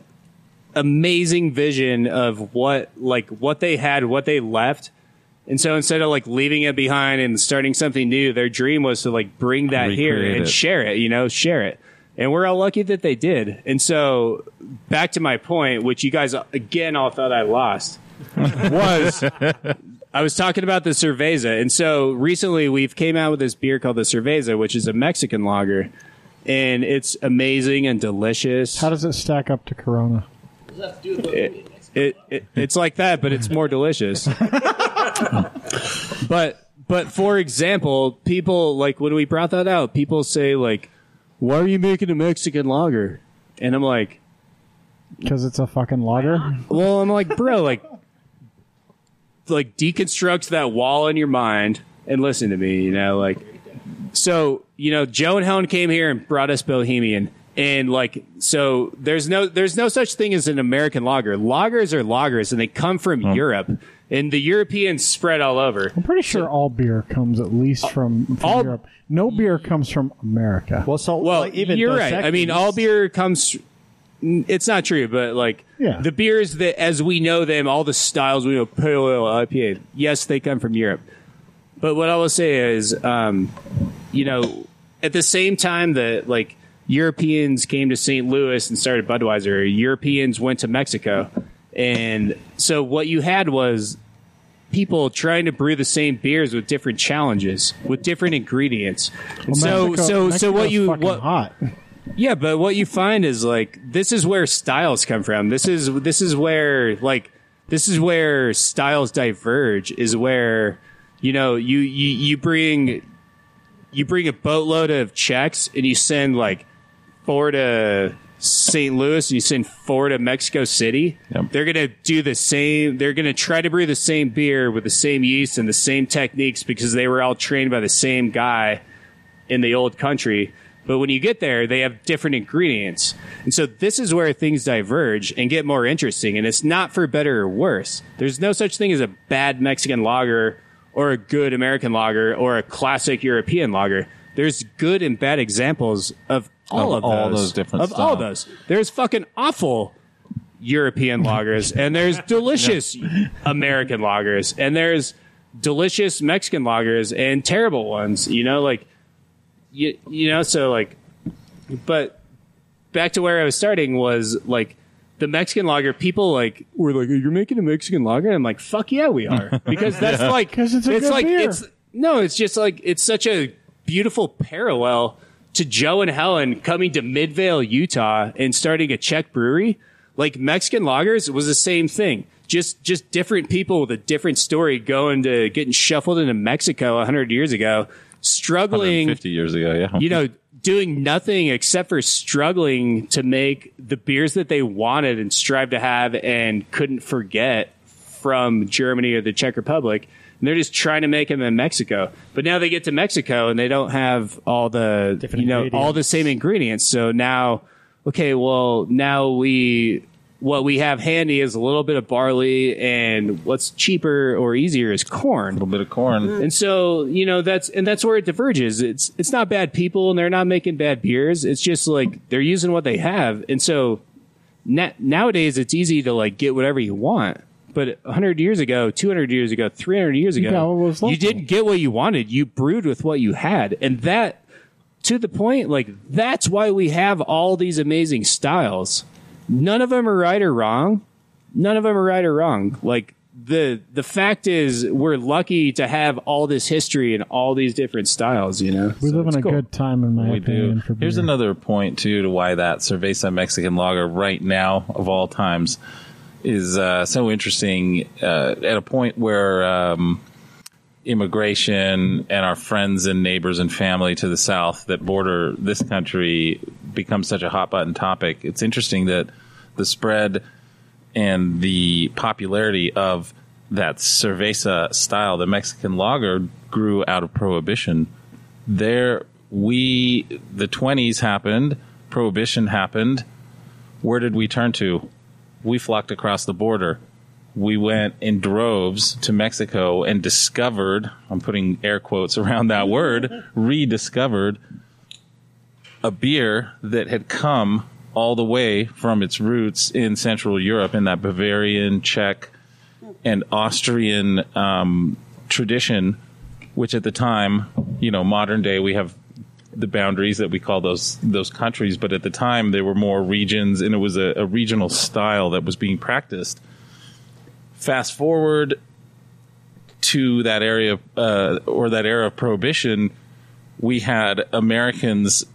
amazing vision of what like what they had, what they left. And so instead of like leaving it behind and starting something new, their dream was to like bring that here and it. share it, you know, share it. And we're all lucky that they did. And so back to my point, which you guys again all thought I lost, was I was talking about the cerveza. And so recently we've came out with this beer called the cerveza, which is a Mexican lager. And it's amazing and delicious. How does it stack up to Corona? it, it, it it's like that, but it's more delicious. but but for example, people like when we brought that out, people say like, "Why are you making a Mexican lager?" And I'm like, Because it's a fucking lager. "Well, I'm like, bro, like, like deconstruct that wall in your mind and listen to me, you know, like." So you know, Joe and Helen came here and brought us Bohemian. And like, so there's no there's no such thing as an American lager. Lagers are lagers, and they come from hmm. Europe. And the Europeans spread all over. I'm pretty sure all beer comes at least uh, from, from All- Europe. No beer comes from America. Well, so Well, like, even you're Dos right. I mean, all beer comes. It's not true, but like Yeah. the beers that, as we know them, all the styles we know, pale ale, IPA. Yes, they come from Europe, But what I will say is, um, you know, at the same time that like Europeans came to St. Louis and started Budweiser, Europeans went to Mexico, and so what you had was people trying to brew the same beers with different challenges, with different ingredients. And so, Mexico- so, so what you what hot? yeah, but what you find is like this is where styles come from. This is this is where like this is where styles diverge. Is where you know you you you bring you bring a boatload of Czechs and you send like four to St. Louis and you send four to Mexico City. Yep. They're gonna do the same. They're gonna try to brew the same beer with the same yeast and the same techniques because they were all trained by the same guy in the old country. But when you get there, they have different ingredients. And so this is where things diverge and get more interesting. And it's not for better or worse. There's no such thing as a bad Mexican lager or a good American lager or a classic European lager. There's good and bad examples of all Of of, all those, those different of all those. There's fucking awful European lagers, and there's delicious American lagers, and there's delicious Mexican lagers and terrible ones. You know, like you you know, so like, but back to where I was starting was like the Mexican lager. People like were like, "You're making a Mexican lager?" I'm like, "Fuck yeah, we are," because that's like 'Cause it's a good like beer. it's no, it's just like it's such a beautiful parallel to Joe and Helen coming to Midvale, Utah, and starting a Czech brewery. Like Mexican lagers was the same thing. Just just different people with a different story going to getting shuffled into Mexico hundred years ago, struggling 50 years ago, yeah. you know, doing nothing except for struggling to make the beers that they wanted and strive to have and couldn't forget from Germany or the Czech Republic. And they're just trying to make them in Mexico. But now they get to Mexico and they don't have all the, Different you know, all the same ingredients. So now, okay, well, now we, what we have handy is a little bit of barley and what's cheaper or easier is corn. a little bit of corn. Mm. And so, you know, that's and that's where it diverges. It's it's not bad people and they're not making bad beers. It's just like they're using what they have. And so na- nowadays it's easy to like get whatever you want. But 100 years ago, 200 years ago, 300 years ago, got what was you local. didn't get what you wanted. You brewed with what you had. And that to the point like that's why we have all these amazing styles. None of them are right or wrong none of them are right or wrong. Like the the fact is, we're lucky to have all this history and all these different styles. You know, We So live in a cool. good time, in my we opinion. do. For Here's another point too to why that Cerveza Mexican lager right now of all times is uh, so interesting. Uh, at a point where um, immigration and our friends and neighbors and family to the south that border this country becomes such a hot button topic. It's interesting that the spread and the popularity of that cerveza style, the Mexican lager, grew out of prohibition. There we the 20s happened prohibition happened. Where did we turn to? We flocked across the border. We went in droves to mexico and discovered i'm putting air quotes around that word rediscovered a beer that had come all the way from its roots in central europe in that bavarian czech and austrian um, tradition which at the time, you know, modern day we have the boundaries that we call those those countries, but at the time there were more regions, and it was a, a regional style that was being practiced. Fast forward to that area uh, or that era of prohibition, we had Americans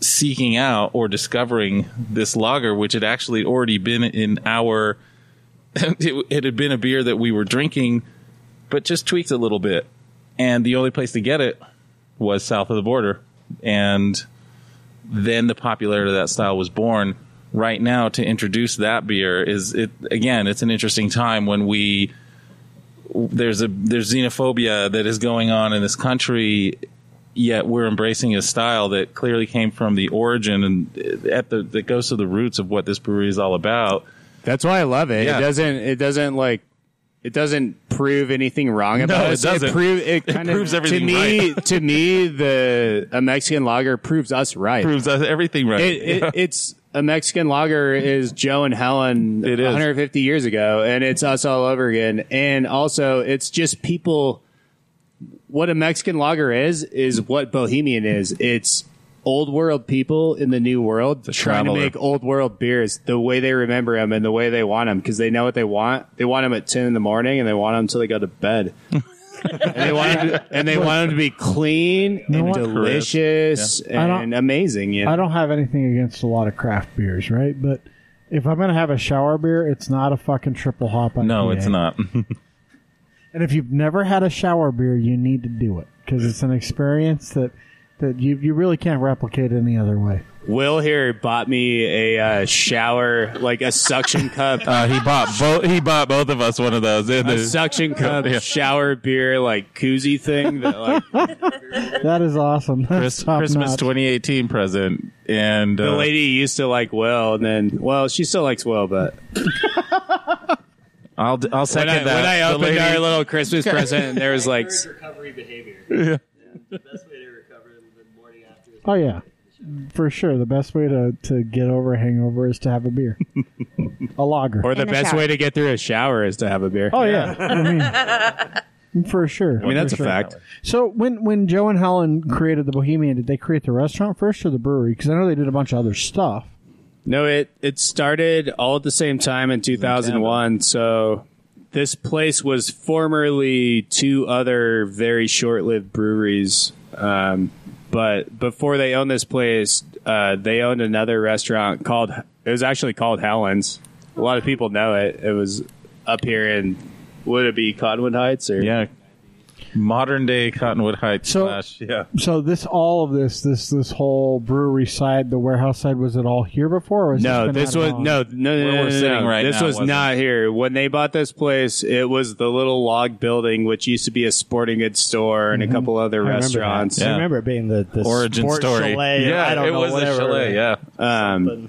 seeking out or discovering this lager, which had actually already been in our. It, it had been a beer that we were drinking, but just tweaked a little bit. And the only place to get it was south of the border. And then the popularity of that style was born. Right now to introduce that beer is it again it's an interesting time when we there's a there's xenophobia that is going on in this country yet we're embracing a style that clearly came from the origin and at the that goes to the roots of what this brewery is all about That's why I love it. Yeah. It doesn't. It doesn't like. It doesn't prove anything wrong about No, it us. doesn't. It, prove, it, It kind of, proves everything to me. right. to me, the a Mexican lager proves us right. proves us everything right it, it, it's a Mexican lager is Joe and Helen It is. 150 years ago, and it's us all over again. And also, it's just people what a Mexican lager is is what Bohemian is. It's old world people in the new world trying traveler. to make old world beers the way they remember them and the way they want them because they know what they want. They want them at ten in the morning and they want them until they go to bed. and they want them to, and they want them to be clean know and what? delicious I don't- and amazing. You know? I don't have anything against a lot of craft beers, right? But if I'm gonna have a shower beer, it's not a fucking triple hop. IPA. No, it's not. And if you've never had a shower beer, you need to do it because it's an experience that that you you really can't replicate any other way. Will here bought me a uh, shower, like a suction cup, uh, he bought both. He bought both of us one of those. A the- suction cup Yeah. shower beer like koozie thing. That like That is awesome. That's Chris- Christmas notch. 2018 present, and the uh, lady used to like Will, and then well, she still likes Will, but I'll I'll when second I, that. when I The opened lady- our little Christmas present, and there was like recovery behavior. Yeah. The best way to recover in the morning after is Oh yeah, for sure. The best way to to get over a hangover is to have a beer, a lager. or the In best shower. way to get through a shower is to have a beer. oh yeah, I mean, for sure. I mean that's for a fact. So when when Joe and Helen created the Bohemian, did they create the restaurant first or the brewery? Because I know they did a bunch of other stuff. No, it it started all at the same time in 2001. So this place was formerly two other very short-lived breweries. Um, but before they owned this place, uh, they owned another restaurant called. It was actually called Helen's. A lot of people know it. It was up here in would it be Cottonwood Heights or Yeah. Modern day Cottonwood Heights. So- slash, yeah. So this all of this this this whole brewery side, the warehouse side, was it all here before? Or has No, been this was no, no, no, Where no, we're no, sitting no. right This now was wasn't. not here when they bought this place. It was the little log building, which used to be a sporting goods store and a couple other Mm-hmm. I restaurants. that. Yeah. I remember it being the, the Origin sport story. chalet. yeah, I don't it know was whatever. a chalet. Yeah. Um,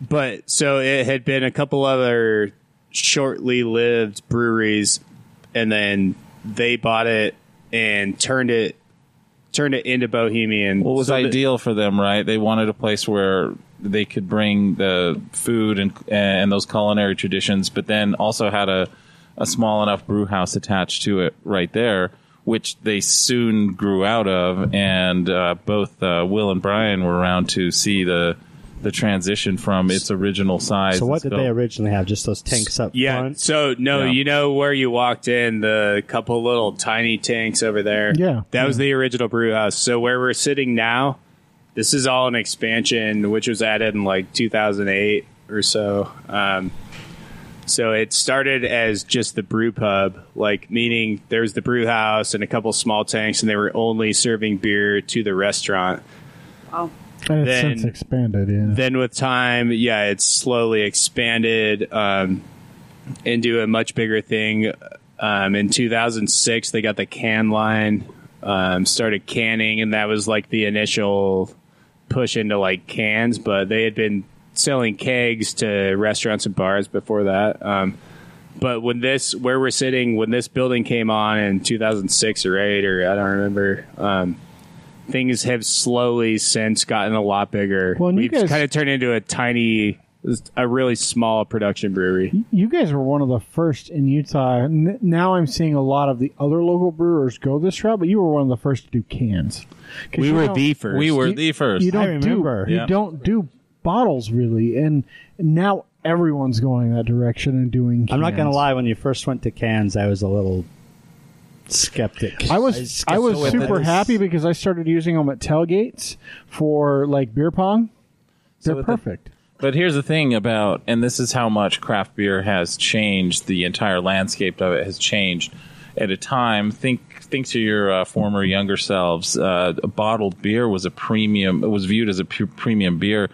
but so it had been a couple other shortly lived breweries, and then they bought it and turned it turned it into Bohemian. What was So ideal for them, right? They wanted a place where they could bring the food and and those culinary traditions, but then also had a a small enough brew house attached to it right there, which they soon grew out of. And uh, both uh, Will and Brian were around to see the the transition from its original size. So what and did they originally have? Just those tanks up Yeah. front? So no, Yeah. you know where you walked in, the couple little tiny tanks over there. Yeah. That was the original brew house. So where we're sitting now, this is all an expansion which was added in like 2008 or so. Um, so it started as just the brew pub, like meaning there's the brew house and a couple small tanks, and they were only serving beer to the restaurant. Wow. And it's then- since expanded. Yeah. Then with time, yeah, it's slowly expanded um, into a much bigger thing. Um, in 2006, they got the can line, um, started canning, and that was like the initial push into like cans. But they had been selling kegs to restaurants and bars before that. Um, but when this, where we're sitting, when this building came on in 2006 or eight, or I don't remember, um, things have slowly since gotten a lot bigger. Well, We've guys- kind of turned into a tiny, a really small production brewery. you guys were one of the first in Utah. Now I'm seeing a lot of the other local brewers go this route, but you were one of the first to do cans. We were the first. We were You- the first. You don't I remember. do you Yeah. don't do bottles really, and now everyone's going that direction and doing. Cans. I'm not going to lie. When you first went to cans, I was a little skeptic. I was I was super happy because I started using them at tailgates for like beer pong. They're with the- perfect. But here's the thing about, and this is how much craft beer has changed. The entire landscape of it has changed. At a time, think think to your uh, former younger selves. Uh, a bottled beer was a premium. It was viewed as a pu- premium beer.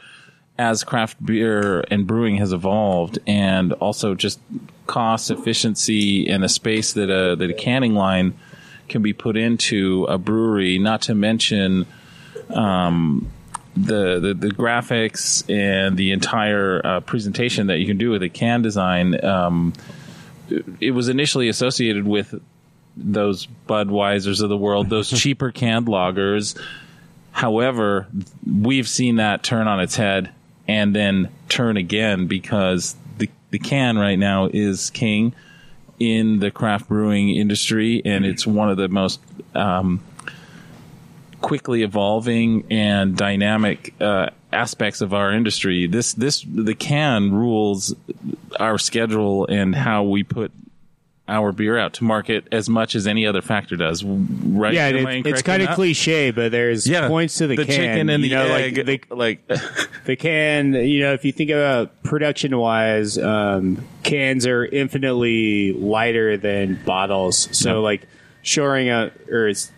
As craft beer and brewing has evolved, and also just cost efficiency and the space that a that a canning line can be put into a brewery. Not to mention the, the, the graphics and the entire uh, presentation that you can do with a can design, um, it, it was initially associated with those Budweisers of the world, those cheaper canned lagers. However, we've seen that turn on its head and then turn again because the, can right now is king in the craft brewing industry, and it's one of the most um, quickly evolving and dynamic uh, aspects of our industry. This this the can rules our schedule and how we put our beer out to market as much as any other factor does. Right? Yeah, it, it's kind of cliche, but there's Yeah, points to the, the can. chicken and you the know, egg, like the, like the can. You know, if you think about production wise, um, cans are infinitely lighter than bottles. So, Yeah. like shoring up or it's-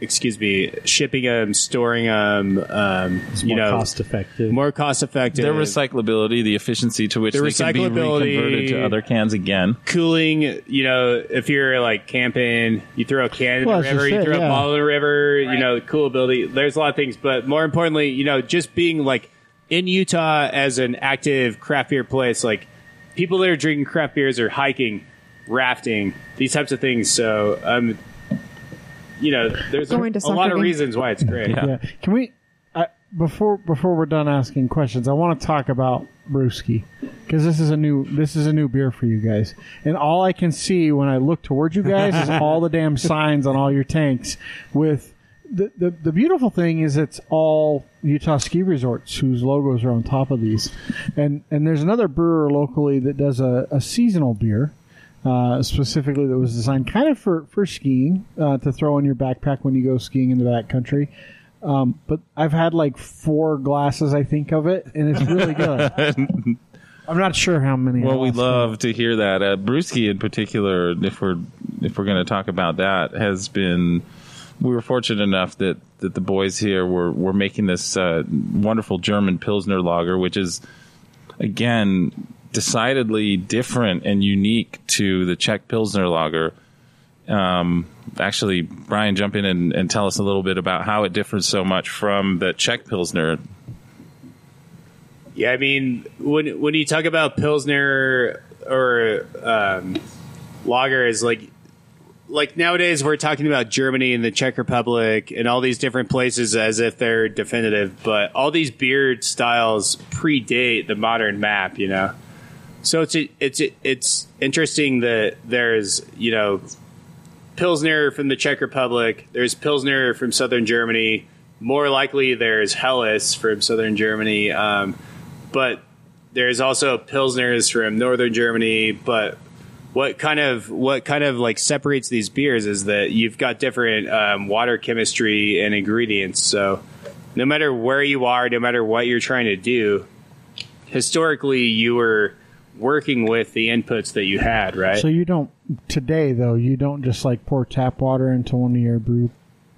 excuse me, shipping them, storing them, um, you know more know, cost effective. more cost effective. their recyclability, the efficiency to which The they can be recyclability- reconverted to other cans again. cooling, you know, if you're like camping, you throw a can in Well, the river, you it, throw yeah. a bottle in the river, you know, cool ability. There's a lot of things, but more importantly, you know, just being like in Utah as an active craft beer place, like people that are drinking craft beers are hiking, rafting, these types of things. So, I'm. um, you know, there's Going to a lot of reasons why it's great. Yeah. Yeah. Can we I, before before we're done asking questions? I want to talk about Brewski because this is a new this is a new beer for you guys, and all I can see when I look towards you guys is all the damn signs on all your tanks. With the, the the beautiful thing is it's all Utah ski resorts whose logos are on top of these, and and there's another brewer locally that does a, a seasonal beer uh, specifically that was designed kind of for, for skiing uh, to throw in your backpack when you go skiing in the backcountry. Um, but I've had like four glasses, I think, of it, and it's really good. I'm not sure how many. Well, we love to hear that. Uh, Brewski, in particular, if we're if we're going to talk about that, has been. We were fortunate enough that, that the boys here were were making this uh, wonderful German Pilsner lager, which is again decidedly different and unique to the Czech Pilsner lager. Um, actually, Brian, jump in and, and tell us a little bit about how it differs so much from the Czech Pilsner. Yeah, I mean, when when you talk about pilsner or um, lager, is like like nowadays we're talking about Germany and the Czech Republic and all these different places as if they're definitive, but all these beer styles predate the modern map. You know, so it's it's it's interesting that there's you know Pilsner from the Czech Republic, there's Pilsner from southern Germany. More likely, there's Helles from southern Germany, um, but there's also Pilsners from northern Germany. But what kind of what kind of like separates these beers is that you've got different um, water chemistry and ingredients. So no matter where you are, no matter what you're trying to do, historically you were working with the inputs that you had, right? So you don't today though. You don't just like pour tap water into one of your brew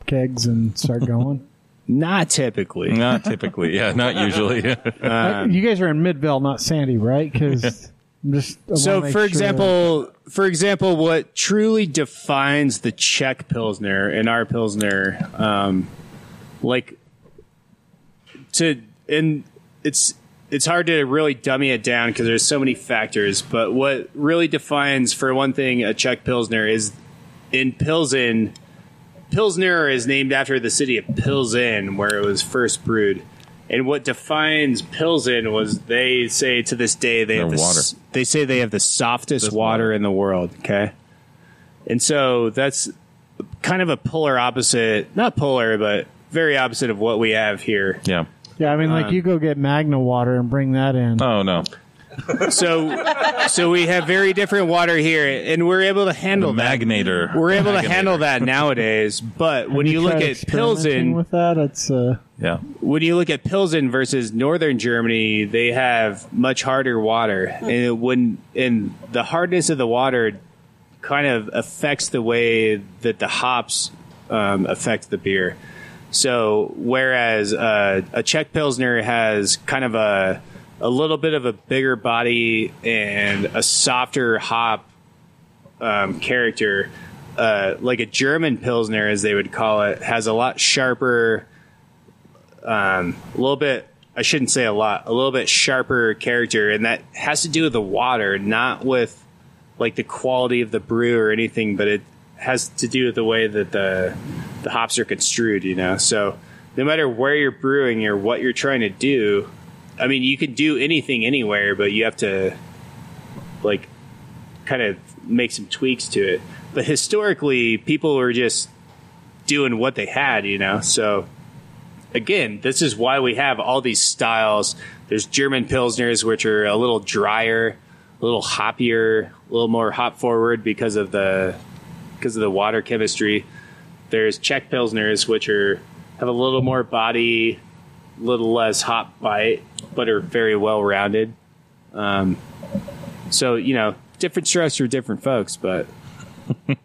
kegs and start going. Not typically. Not typically, yeah, not usually. Uh, you guys are in Midvale, not Sandy, right? Because just I So, wanna make for sure- example, for example, what truly defines the Czech Pilsner and our Pilsner, um, like to, and it's it's hard to really dummy it down because there's so many factors. But what really defines, for one thing, a Czech Pilsner is in Pilsen. Pilsner is named after the city of Pilsen, where it was first brewed. And what defines Pilsen was they say to this day they have the, water. they say they have the softest water, water. in the world. Okay, and so that's kind of a polar opposite, not polar, but very opposite of what we have here. yeah. Yeah, I mean, like you go get Magna water and bring that in. Oh no. So, so we have very different water here, and we're able to The handle that. magnator. We're able to Magnator. handle that nowadays. But when Have you, look tried at experimenting Pilsen, with that, it's uh, Yeah. when you look at Pilsen versus Northern Germany, they have much harder water, and it when and the hardness of the water kind of affects the way that the hops um, affect the beer. So whereas uh, a Czech Pilsner has kind of a a little bit of a bigger body and a softer hop um, character, uh, like a German Pilsner, as they would call it, has a lot sharper um, a little bit I shouldn't say a lot, a little bit sharper character, and that has to do with the water, not with like the quality of the brew or anything, but it has to do with the way that the the hops are construed, you know. So no matter where you're brewing or what you're trying to do, I mean, you can do anything anywhere, but you have to like kind of make some tweaks to it. But historically, people were just doing what they had, you know. So again, this is why we have all these styles. There's German pilsners, which are a little drier, a little hoppier, a little more hop forward because of the because of the water chemistry. There's Czech pilsners, which are have a little more body, a little less hop bite, but are very well rounded. Um, so you know, different strokes for different folks, but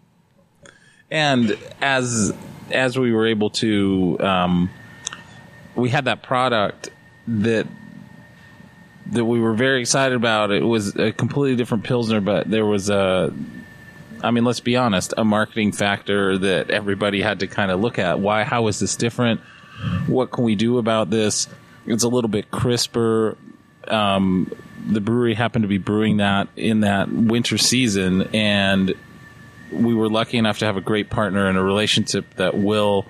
and as as we were able to um, we had that product that that we were very excited about it was a completely different pilsner but there was a i mean let's be honest a marketing factor that everybody had to kind of look at. Why how is this different? What can we do about this? It's a little bit crisper. Um, the brewery happened to be brewing that in that winter season and we were lucky enough to have a great partner and a relationship that Will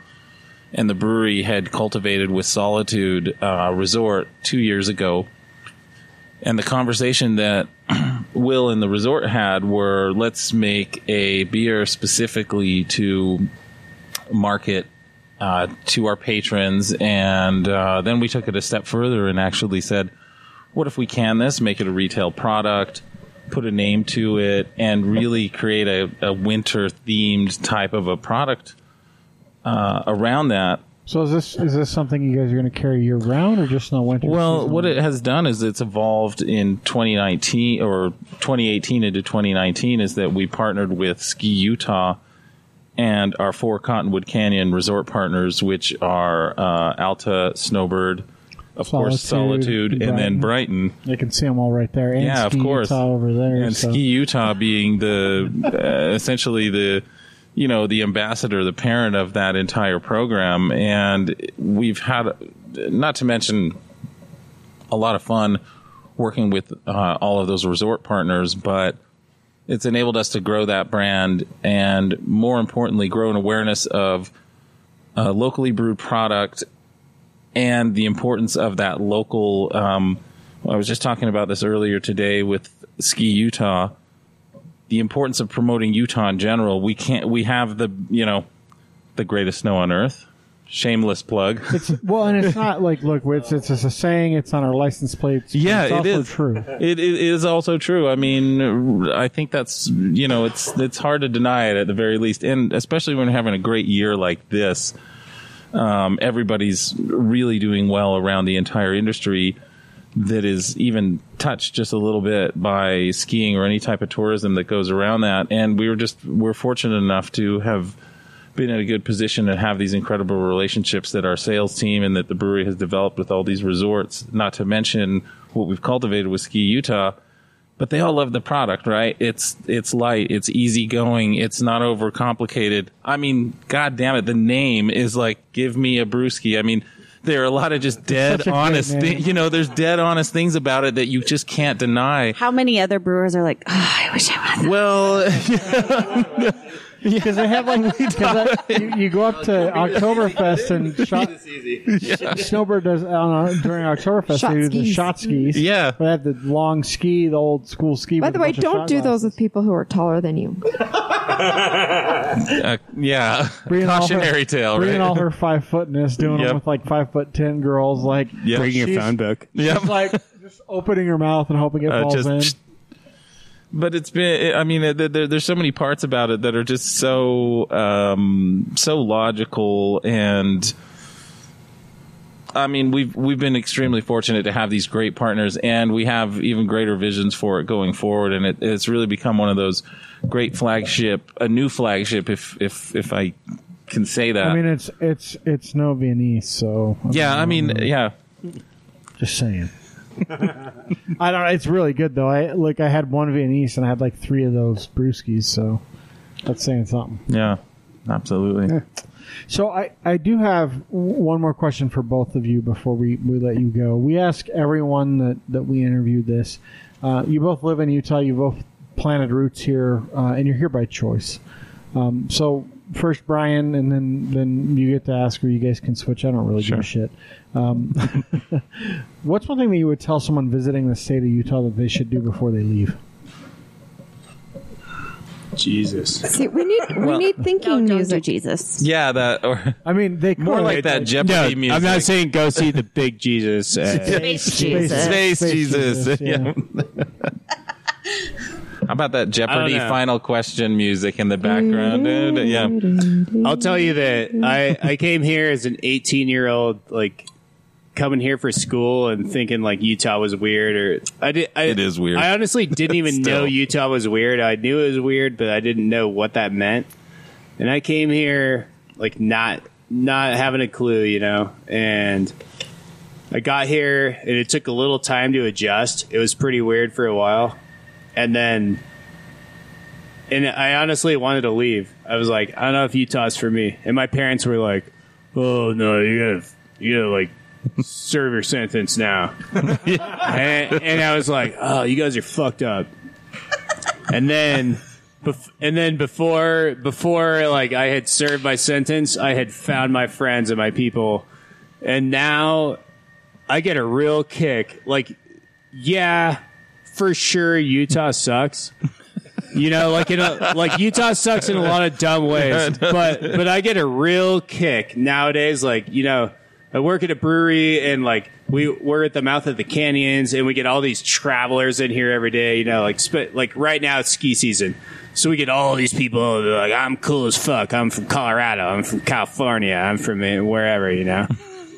and the brewery had cultivated with Solitude uh, Resort two years ago. And the conversation that Will and the resort had were let's make a beer specifically to market uh, to our patrons. And uh, then we took it a step further and actually said, what if we can this, make it a retail product? put a name to it and really create a, a winter themed type of a product uh, around that. So is this is this something you guys are going to carry year round or just in the winter? Well, season? what it has done is it's evolved in 2019 or 2018 into 2019 is that we partnered with Ski Utah and our four Cottonwood Canyon resort partners, which are uh, Alta, Snowbird, of course, Solitude, and then Brighton. You can see them all right there. And yeah, Ski of course. Utah over there. and so. Ski Utah being the uh, essentially the you know the ambassador, the parent of that entire program, and we've had not to mention a lot of fun working with uh, all of those resort partners, but it's enabled us to grow that brand and more importantly grow an awareness of a locally brewed product and the importance of that local. Um, I was just talking about this earlier today with Ski Utah. The importance of promoting Utah in general. We can't. We have the you know the greatest snow on earth. Shameless plug. It's, well, and it's not like look, it's it's just a saying. It's on our license plates. Yeah, it's it is. true. It, it is also true. I mean, I think that's you know, it's it's hard to deny it at the very least, and especially when we're having a great year like this. Um, everybody's really doing well around the entire industry that is even touched just a little bit by skiing or any type of tourism that goes around that. And we were just we're fortunate enough to have been in a good position and have these incredible relationships that our sales team and that the brewery has developed with all these resorts. Not to mention what we've cultivated with Ski Utah. But they all love the product, right? It's it's light, it's easy going, it's not overcomplicated. I mean, god damn it, the name is like give me a brewski. I mean, there are a lot of just dead such a great honest name. thi- you know, there's dead honest things about it that you just can't deny. How many other brewers are like, oh, I wish I would have Well, Because they have like that- you, you go up to Oktoberfest and shot, Snowbird does on during Oktoberfest Shot they do the skis. shot skis. Yeah. they have the long ski, the old school ski. By the way, don't shot do those with people who are taller than you. uh, yeah, Bringing all her- cautionary tale, Bringing right? all her five footness, doing Yep. them with like five foot ten girls, like Yep. bring your phone book. Yep. she's like just opening her mouth and hoping it Uh, falls just- in. But it's been i mean there, there, there's so many parts about it that are just so um so logical and I mean, we've we've been extremely fortunate to have these great partners, and we have even greater visions for it going forward. And it, it's really become one of those great flagship, a new flagship, if if if I can say that. I mean, it's it's it's no Viennese, so yeah, I mean, yeah, Just saying. I don't know. It's really good though. I like I had one Viennese and I had like three of those brewskis, so that's saying something. yeah, absolutely. So I, I do have one more question for both of you before we, we let you go. We ask everyone that, that we interviewed this. Uh, you both live in Utah. You both planted roots here, uh, and you're here by choice. Um, so first Brian, and then then you get to ask, or you guys can switch. I don't really give a shit. Um, what's one thing that you would tell someone visiting the state of Utah that they should do before they leave? Jesus. See, we need we Well- need thinking don't do music. Jesus. Yeah, that or I mean, they more could. like that No, Jeopardy music. I'm not saying go see the big Jesus. Uh, Space Jesus. Space, Space Jesus. Jesus, Yeah. How about that Jeopardy oh, final question music in the background? Yeah. I'll tell you that I, I came here as an 18 year old, like coming here for school and thinking like Utah was weird or I did. I, It is weird. I honestly didn't even know Utah was weird. I knew it was weird, but I didn't know what that meant. And I came here like not not having a clue, you know, and I got here and it took a little time to adjust. It was pretty weird for a while. And then and I honestly wanted to leave. I was like, I don't know if Utah's for me. And my parents were like, Oh no, you gotta you gotta like serve your sentence now. and, and I was like, Oh, you guys are fucked up. And then bef- and then before before like I had served my sentence, I had found my friends and my people. And now I get a real kick. Like, yeah, for sure Utah sucks. You know, like in a, like Utah sucks in a lot of dumb ways, but but I get a real kick nowadays. Like you know, I work at a brewery and like we we're at the mouth of the canyons and we get all these travelers in here every day. You know, like sp- like right now it's ski season, so we get all these people. Like, I'm cool as fuck. I'm from Colorado. I'm from California. I'm from wherever. You know,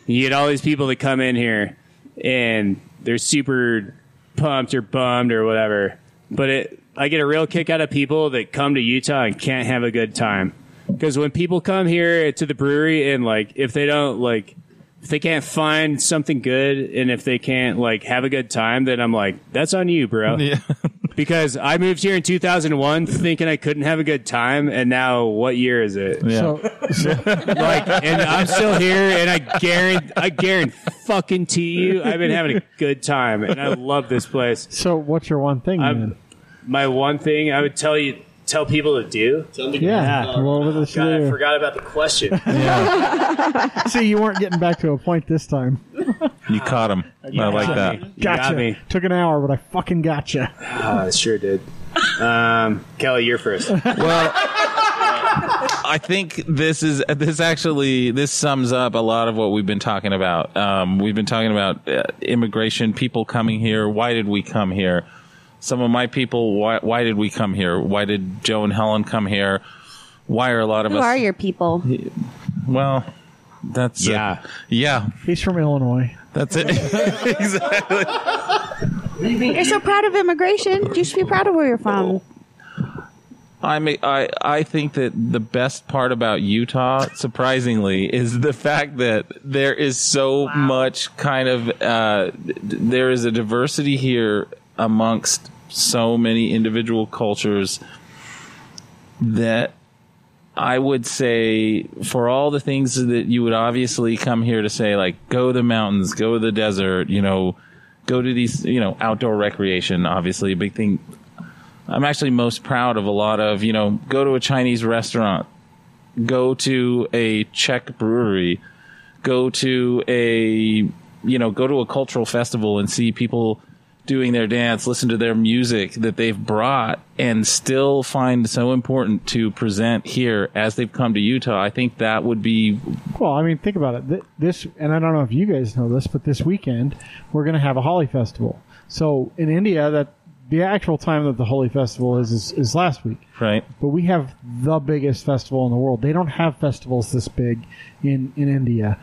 you get all these people that come in here and they're super pumped or bummed or whatever. But it, I get a real kick out of people that come to Utah and can't have a good time. Because when people come here to the brewery and like, if they don't like, if they can't find something good and if they can't like have a good time, then I'm like, that's on you, bro. Yeah. Because I moved here in 2001 thinking I couldn't have a good time, and now what year is it? Yeah. So, Like, and I'm still here, and I guarantee, I guarantee fucking to you, I've been having a good time, and I love this place. so what's your one thing? My one thing I would tell you, tell people to do. tell Yeah. Well, what is God, I forgot about the question. See, you weren't getting back to a point this time. You caught him. I like that. You Gotcha. got me. Took an hour, but I fucking gotcha. Oh, I sure did. Um, Kelly, you're first. Well, I think this is this actually this sums up a lot of what we've been talking about. Um, we've been talking about uh, immigration, people coming here. Why did we come here? Some of my people. Why, why did we come here? Why did Joe and Helen come here? Why are a lot of Who us? Who are your people? Well, that's Yeah. it. yeah. He's from Illinois. That's it. exactly. You're so proud of immigration. You should be proud of where you're from. I mean, I I think that the best part about Utah, surprisingly, is the fact that there is so much kind of uh, d- there is a diversity here amongst so many individual cultures that I would say for all the things that you would obviously come here to say, like go to the mountains, go to the desert, you know, go to these, you know, outdoor recreation, obviously a big thing. I'm actually most proud of a lot of, you know, go to a Chinese restaurant, go to a Czech brewery, go to a, you know, go to a cultural festival and see people doing their dance, listen to their music that they've brought and still find so important to present here as they've come to Utah. I think that would be Well, I mean, think about it. This, and I don't know if you guys know this, but this weekend we're going to have a Holi Festival. So in India, that the actual time that the Holi Festival is, is is last week. right. But we have the biggest festival in the world. They don't have festivals this big in in India.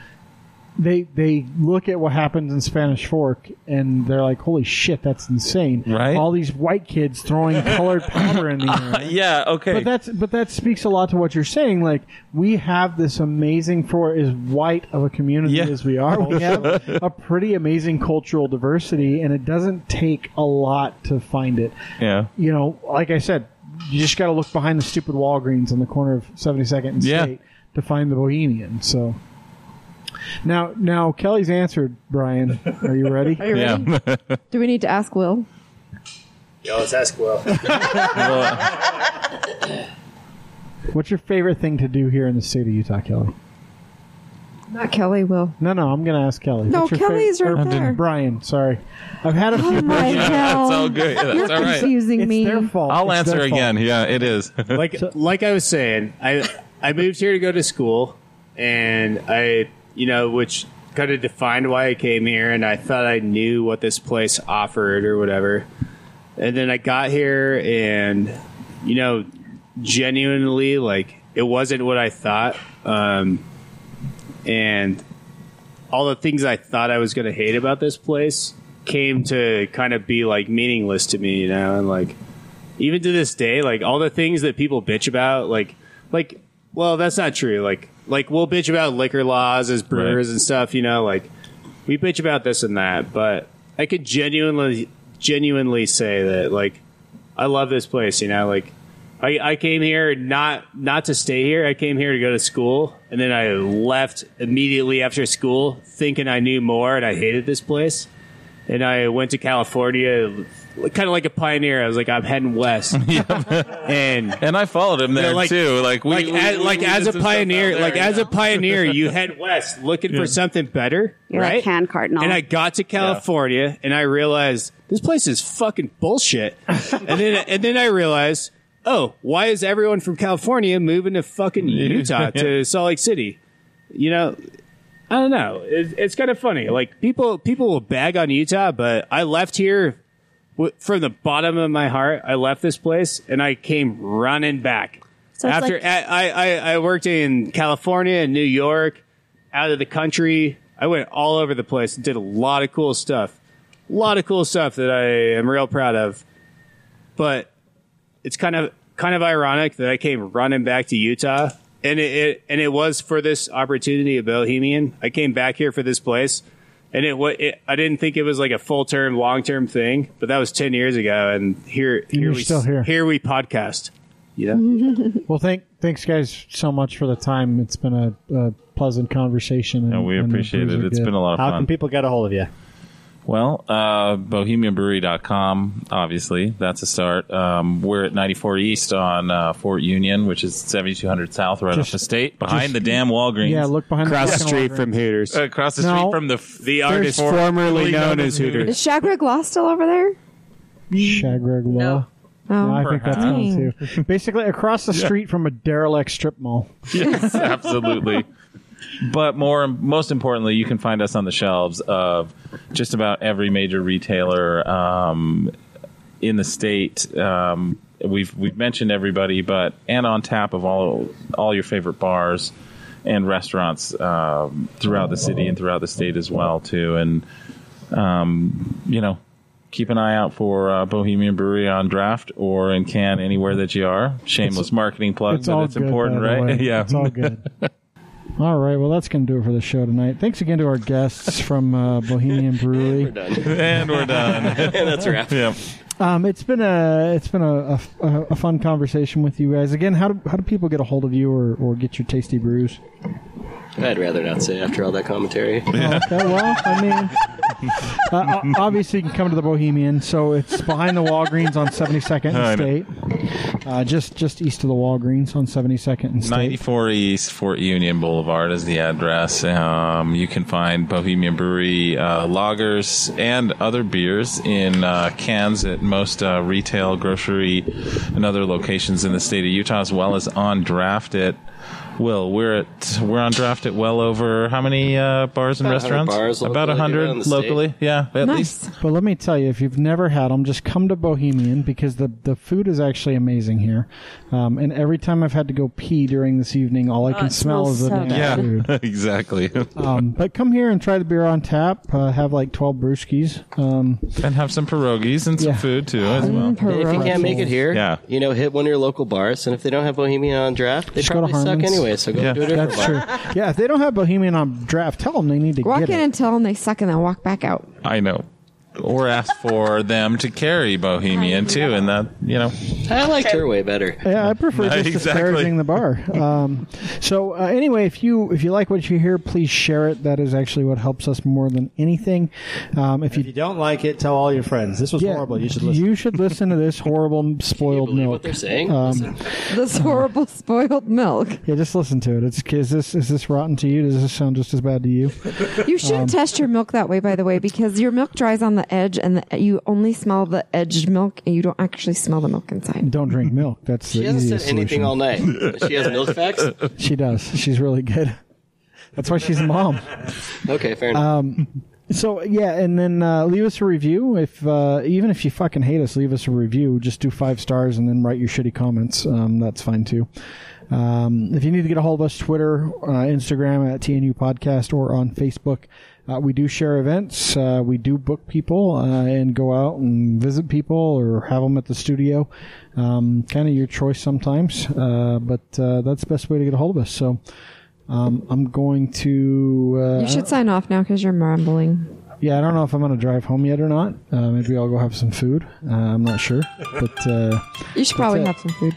They they look at what happens in Spanish Fork and they're like, "Holy shit, that's insane!" Right. All these white kids throwing colored powder in the air. Yeah, okay. But that's but that speaks a lot to what you're saying. Like we have this amazing, for as white of a community Yeah. as we are, we have a pretty amazing cultural diversity, and it doesn't take a lot to find it. yeah. You know, like I said, you just got to look behind the stupid Walgreens on the corner of 72nd and Yeah. State to find the Bohemian. So. Now, now Kelly's answered. Brian, are you ready? Are you ready? Yeah. Do we need to ask Will? Yo, let's ask Will. What's your favorite thing to do here in the state of Utah, Kelly? Not Kelly will. No, no, I'm going to ask Kelly. No, What's your Kelly's favorite- right or there. Brian, sorry. I've had a oh few. Oh my Yeah, hell. it's all good. That's You're all right. confusing it's me. their fault. I'll It's answer their fault. again. Yeah, it is. like like I was saying, I I moved here to go to school, and I you know which kind of defined why I came here, and I thought I knew what this place offered or whatever, and then I got here, and you know, genuinely like it wasn't what I thought, um, and all the things I thought I was going to hate about this place came to kind of be like meaningless to me, you know, and like even to this day, like all the things that people bitch about, like like well, that's not true. Like like we'll bitch about liquor laws as brewers Right. and stuff, you know, like we bitch about this and that, but I could genuinely genuinely say that like I love this place, you know, like I, I came here not not to stay here. I came here to go to school, and then I left immediately after school, thinking I knew more, and I hated this place. And I went to California, kind of like a pioneer. I was like, I'm heading west, and and I followed him there Yeah, like- too. Like we, like we- as, we- like we as a some stuff out pioneer, like you as know? a pioneer, you head west looking for something better, You're right? like hand cardinal. And I got to California and I realized this place is fucking bullshit. and then and then I realized, oh, why is everyone from California moving to fucking Utah to Salt Lake City? You know, I don't know. It, it's kind of funny. Like people people will bag on Utah, but I left here w- from the bottom of my heart. I left this place and I came running back. So After like- I, I I worked in California and New York, out of the country. I went all over the place and did a lot of cool stuff. A lot of cool stuff that I am real proud of. But it's kind of kind of ironic that I came running back to Utah, and it, it and it was for this opportunity of Bohemian. I came back here for this place, and it, wa- it I didn't think it was like a full term, long term thing, but that was ten years ago, and here here you're we still here. here we podcast. You know, Well, thank thanks guys so much for the time. It's been a, a pleasant conversation. And, And we appreciate brews it. are It's good. been a lot of How fun. can people get a hold of you? Well, uh, bohemianbrewery.com, obviously. That's a start. Um, we're at 94 East on uh, Fort Union, which is 7200 South, right Just- off the state, behind just- the damn Walgreens. Yeah, look behind across the fucking street Walgreens. from Hooters. Uh, across the No. street from the f- the artist for- formerly known as Hooters. Is Shagreg Law still over there? Shagreg Law. Oh, No, I think that's Perhaps. gone too. Basically, across the street from a derelict strip mall. yes, absolutely. But more, most importantly, you can find us on the shelves of just about every major retailer um, in the state. Um, we've we've mentioned everybody, but and on tap of all all your favorite bars and restaurants um, throughout the city and throughout the state as well too. And um, you know, keep an eye out for uh, Bohemian Brewery on draft or in can anywhere that you are. Shameless marketing plug, It's but it's important, right? yeah, it's all good. All right, well, that's going to do it for the show tonight. Thanks again to our guests from uh, Bohemian Brewery. We're done. and we're done. and that's a wrap. yeah. Um, it's been a it's been a, a, a fun conversation with you guys. Again, how do how do people get a hold of you or, or get your tasty brews? I'd rather not say after all that commentary. Oh, okay, well, I mean, uh, obviously you can come to the Bohemian. So it's behind the Walgreens on 72nd I and know. State, uh, just just east of the Walgreens on 72nd and State. 94 East Fort Union Boulevard is the address. Um, you can find Bohemian Brewery uh, lagers and other beers in uh, cans at most uh, retail, grocery, and other locations in the state of Utah, as well as on draft at. Will we're at we're on draft at well over how many uh, bars and About 100 restaurants? bars About locally hundred around the state. locally. Yeah, at nice. least. But let me tell you, if you've never had them, just come to Bohemian because the, the food is actually amazing here. Um, and every time I've had to go pee during this evening, all I can it smell smells is the so damn good. Yeah, food. exactly. Um, but come here and try the beer on tap. Uh, have like 12 brewskis. Um, and have some pierogies and some Yeah. food too as well. And if you can't make it here, Yeah. you know, hit one of your local bars. And if they don't have Bohemian on draft, they Just go to probably suck Harmon's. Anyway. So go Yeah. do a different that's true. Yeah, if they don't have Bohemian on draft, tell them they need to Walk get in it. and tell them they suck and then walk back out. I know. Or ask for them to carry Bohemian too, and that you know. I liked her way better. Yeah, I prefer just Exactly. disparaging the bar. Um, so uh, anyway, if you if you like what you hear, please share it. That is actually what helps us more than anything. Um, if If you you don't like it, tell all your friends. This was yeah, horrible. You should listen. You should listen to this horrible spoiled Believe milk. what they're saying? Um, This horrible spoiled milk. yeah, just listen to it. It's is this is this rotten to you? Does this sound just as bad to you? You shouldn't test your milk that way, by the way, because your milk dries on the edge, and the, you only smell the edged milk, and you don't actually smell the milk inside. Don't drink milk. That's She the hasn't easiest said anything solution. all night. She has milk facts. She does. She's really good. That's why she's a mom. Okay, fair enough. So yeah, and then uh, leave us a review. If uh, even if you fucking hate us, leave us a review. Just do five stars and then write your shitty comments. Um, that's fine too. Um, if you need to get a hold of us, Twitter, uh, Instagram at TNU Podcast or on Facebook. Uh, we do share events. Uh, we do book people uh, and go out and visit people or have them at the studio. Um, kind of your choice sometimes, uh, but uh, that's the best way to get a hold of us. So um, I'm going to. Uh, You should sign off now because you're mumbling. yeah, I don't know if I'm going to drive home yet or not. Uh, maybe I'll go have some food. Uh, I'm not sure, but uh, You should probably have some food.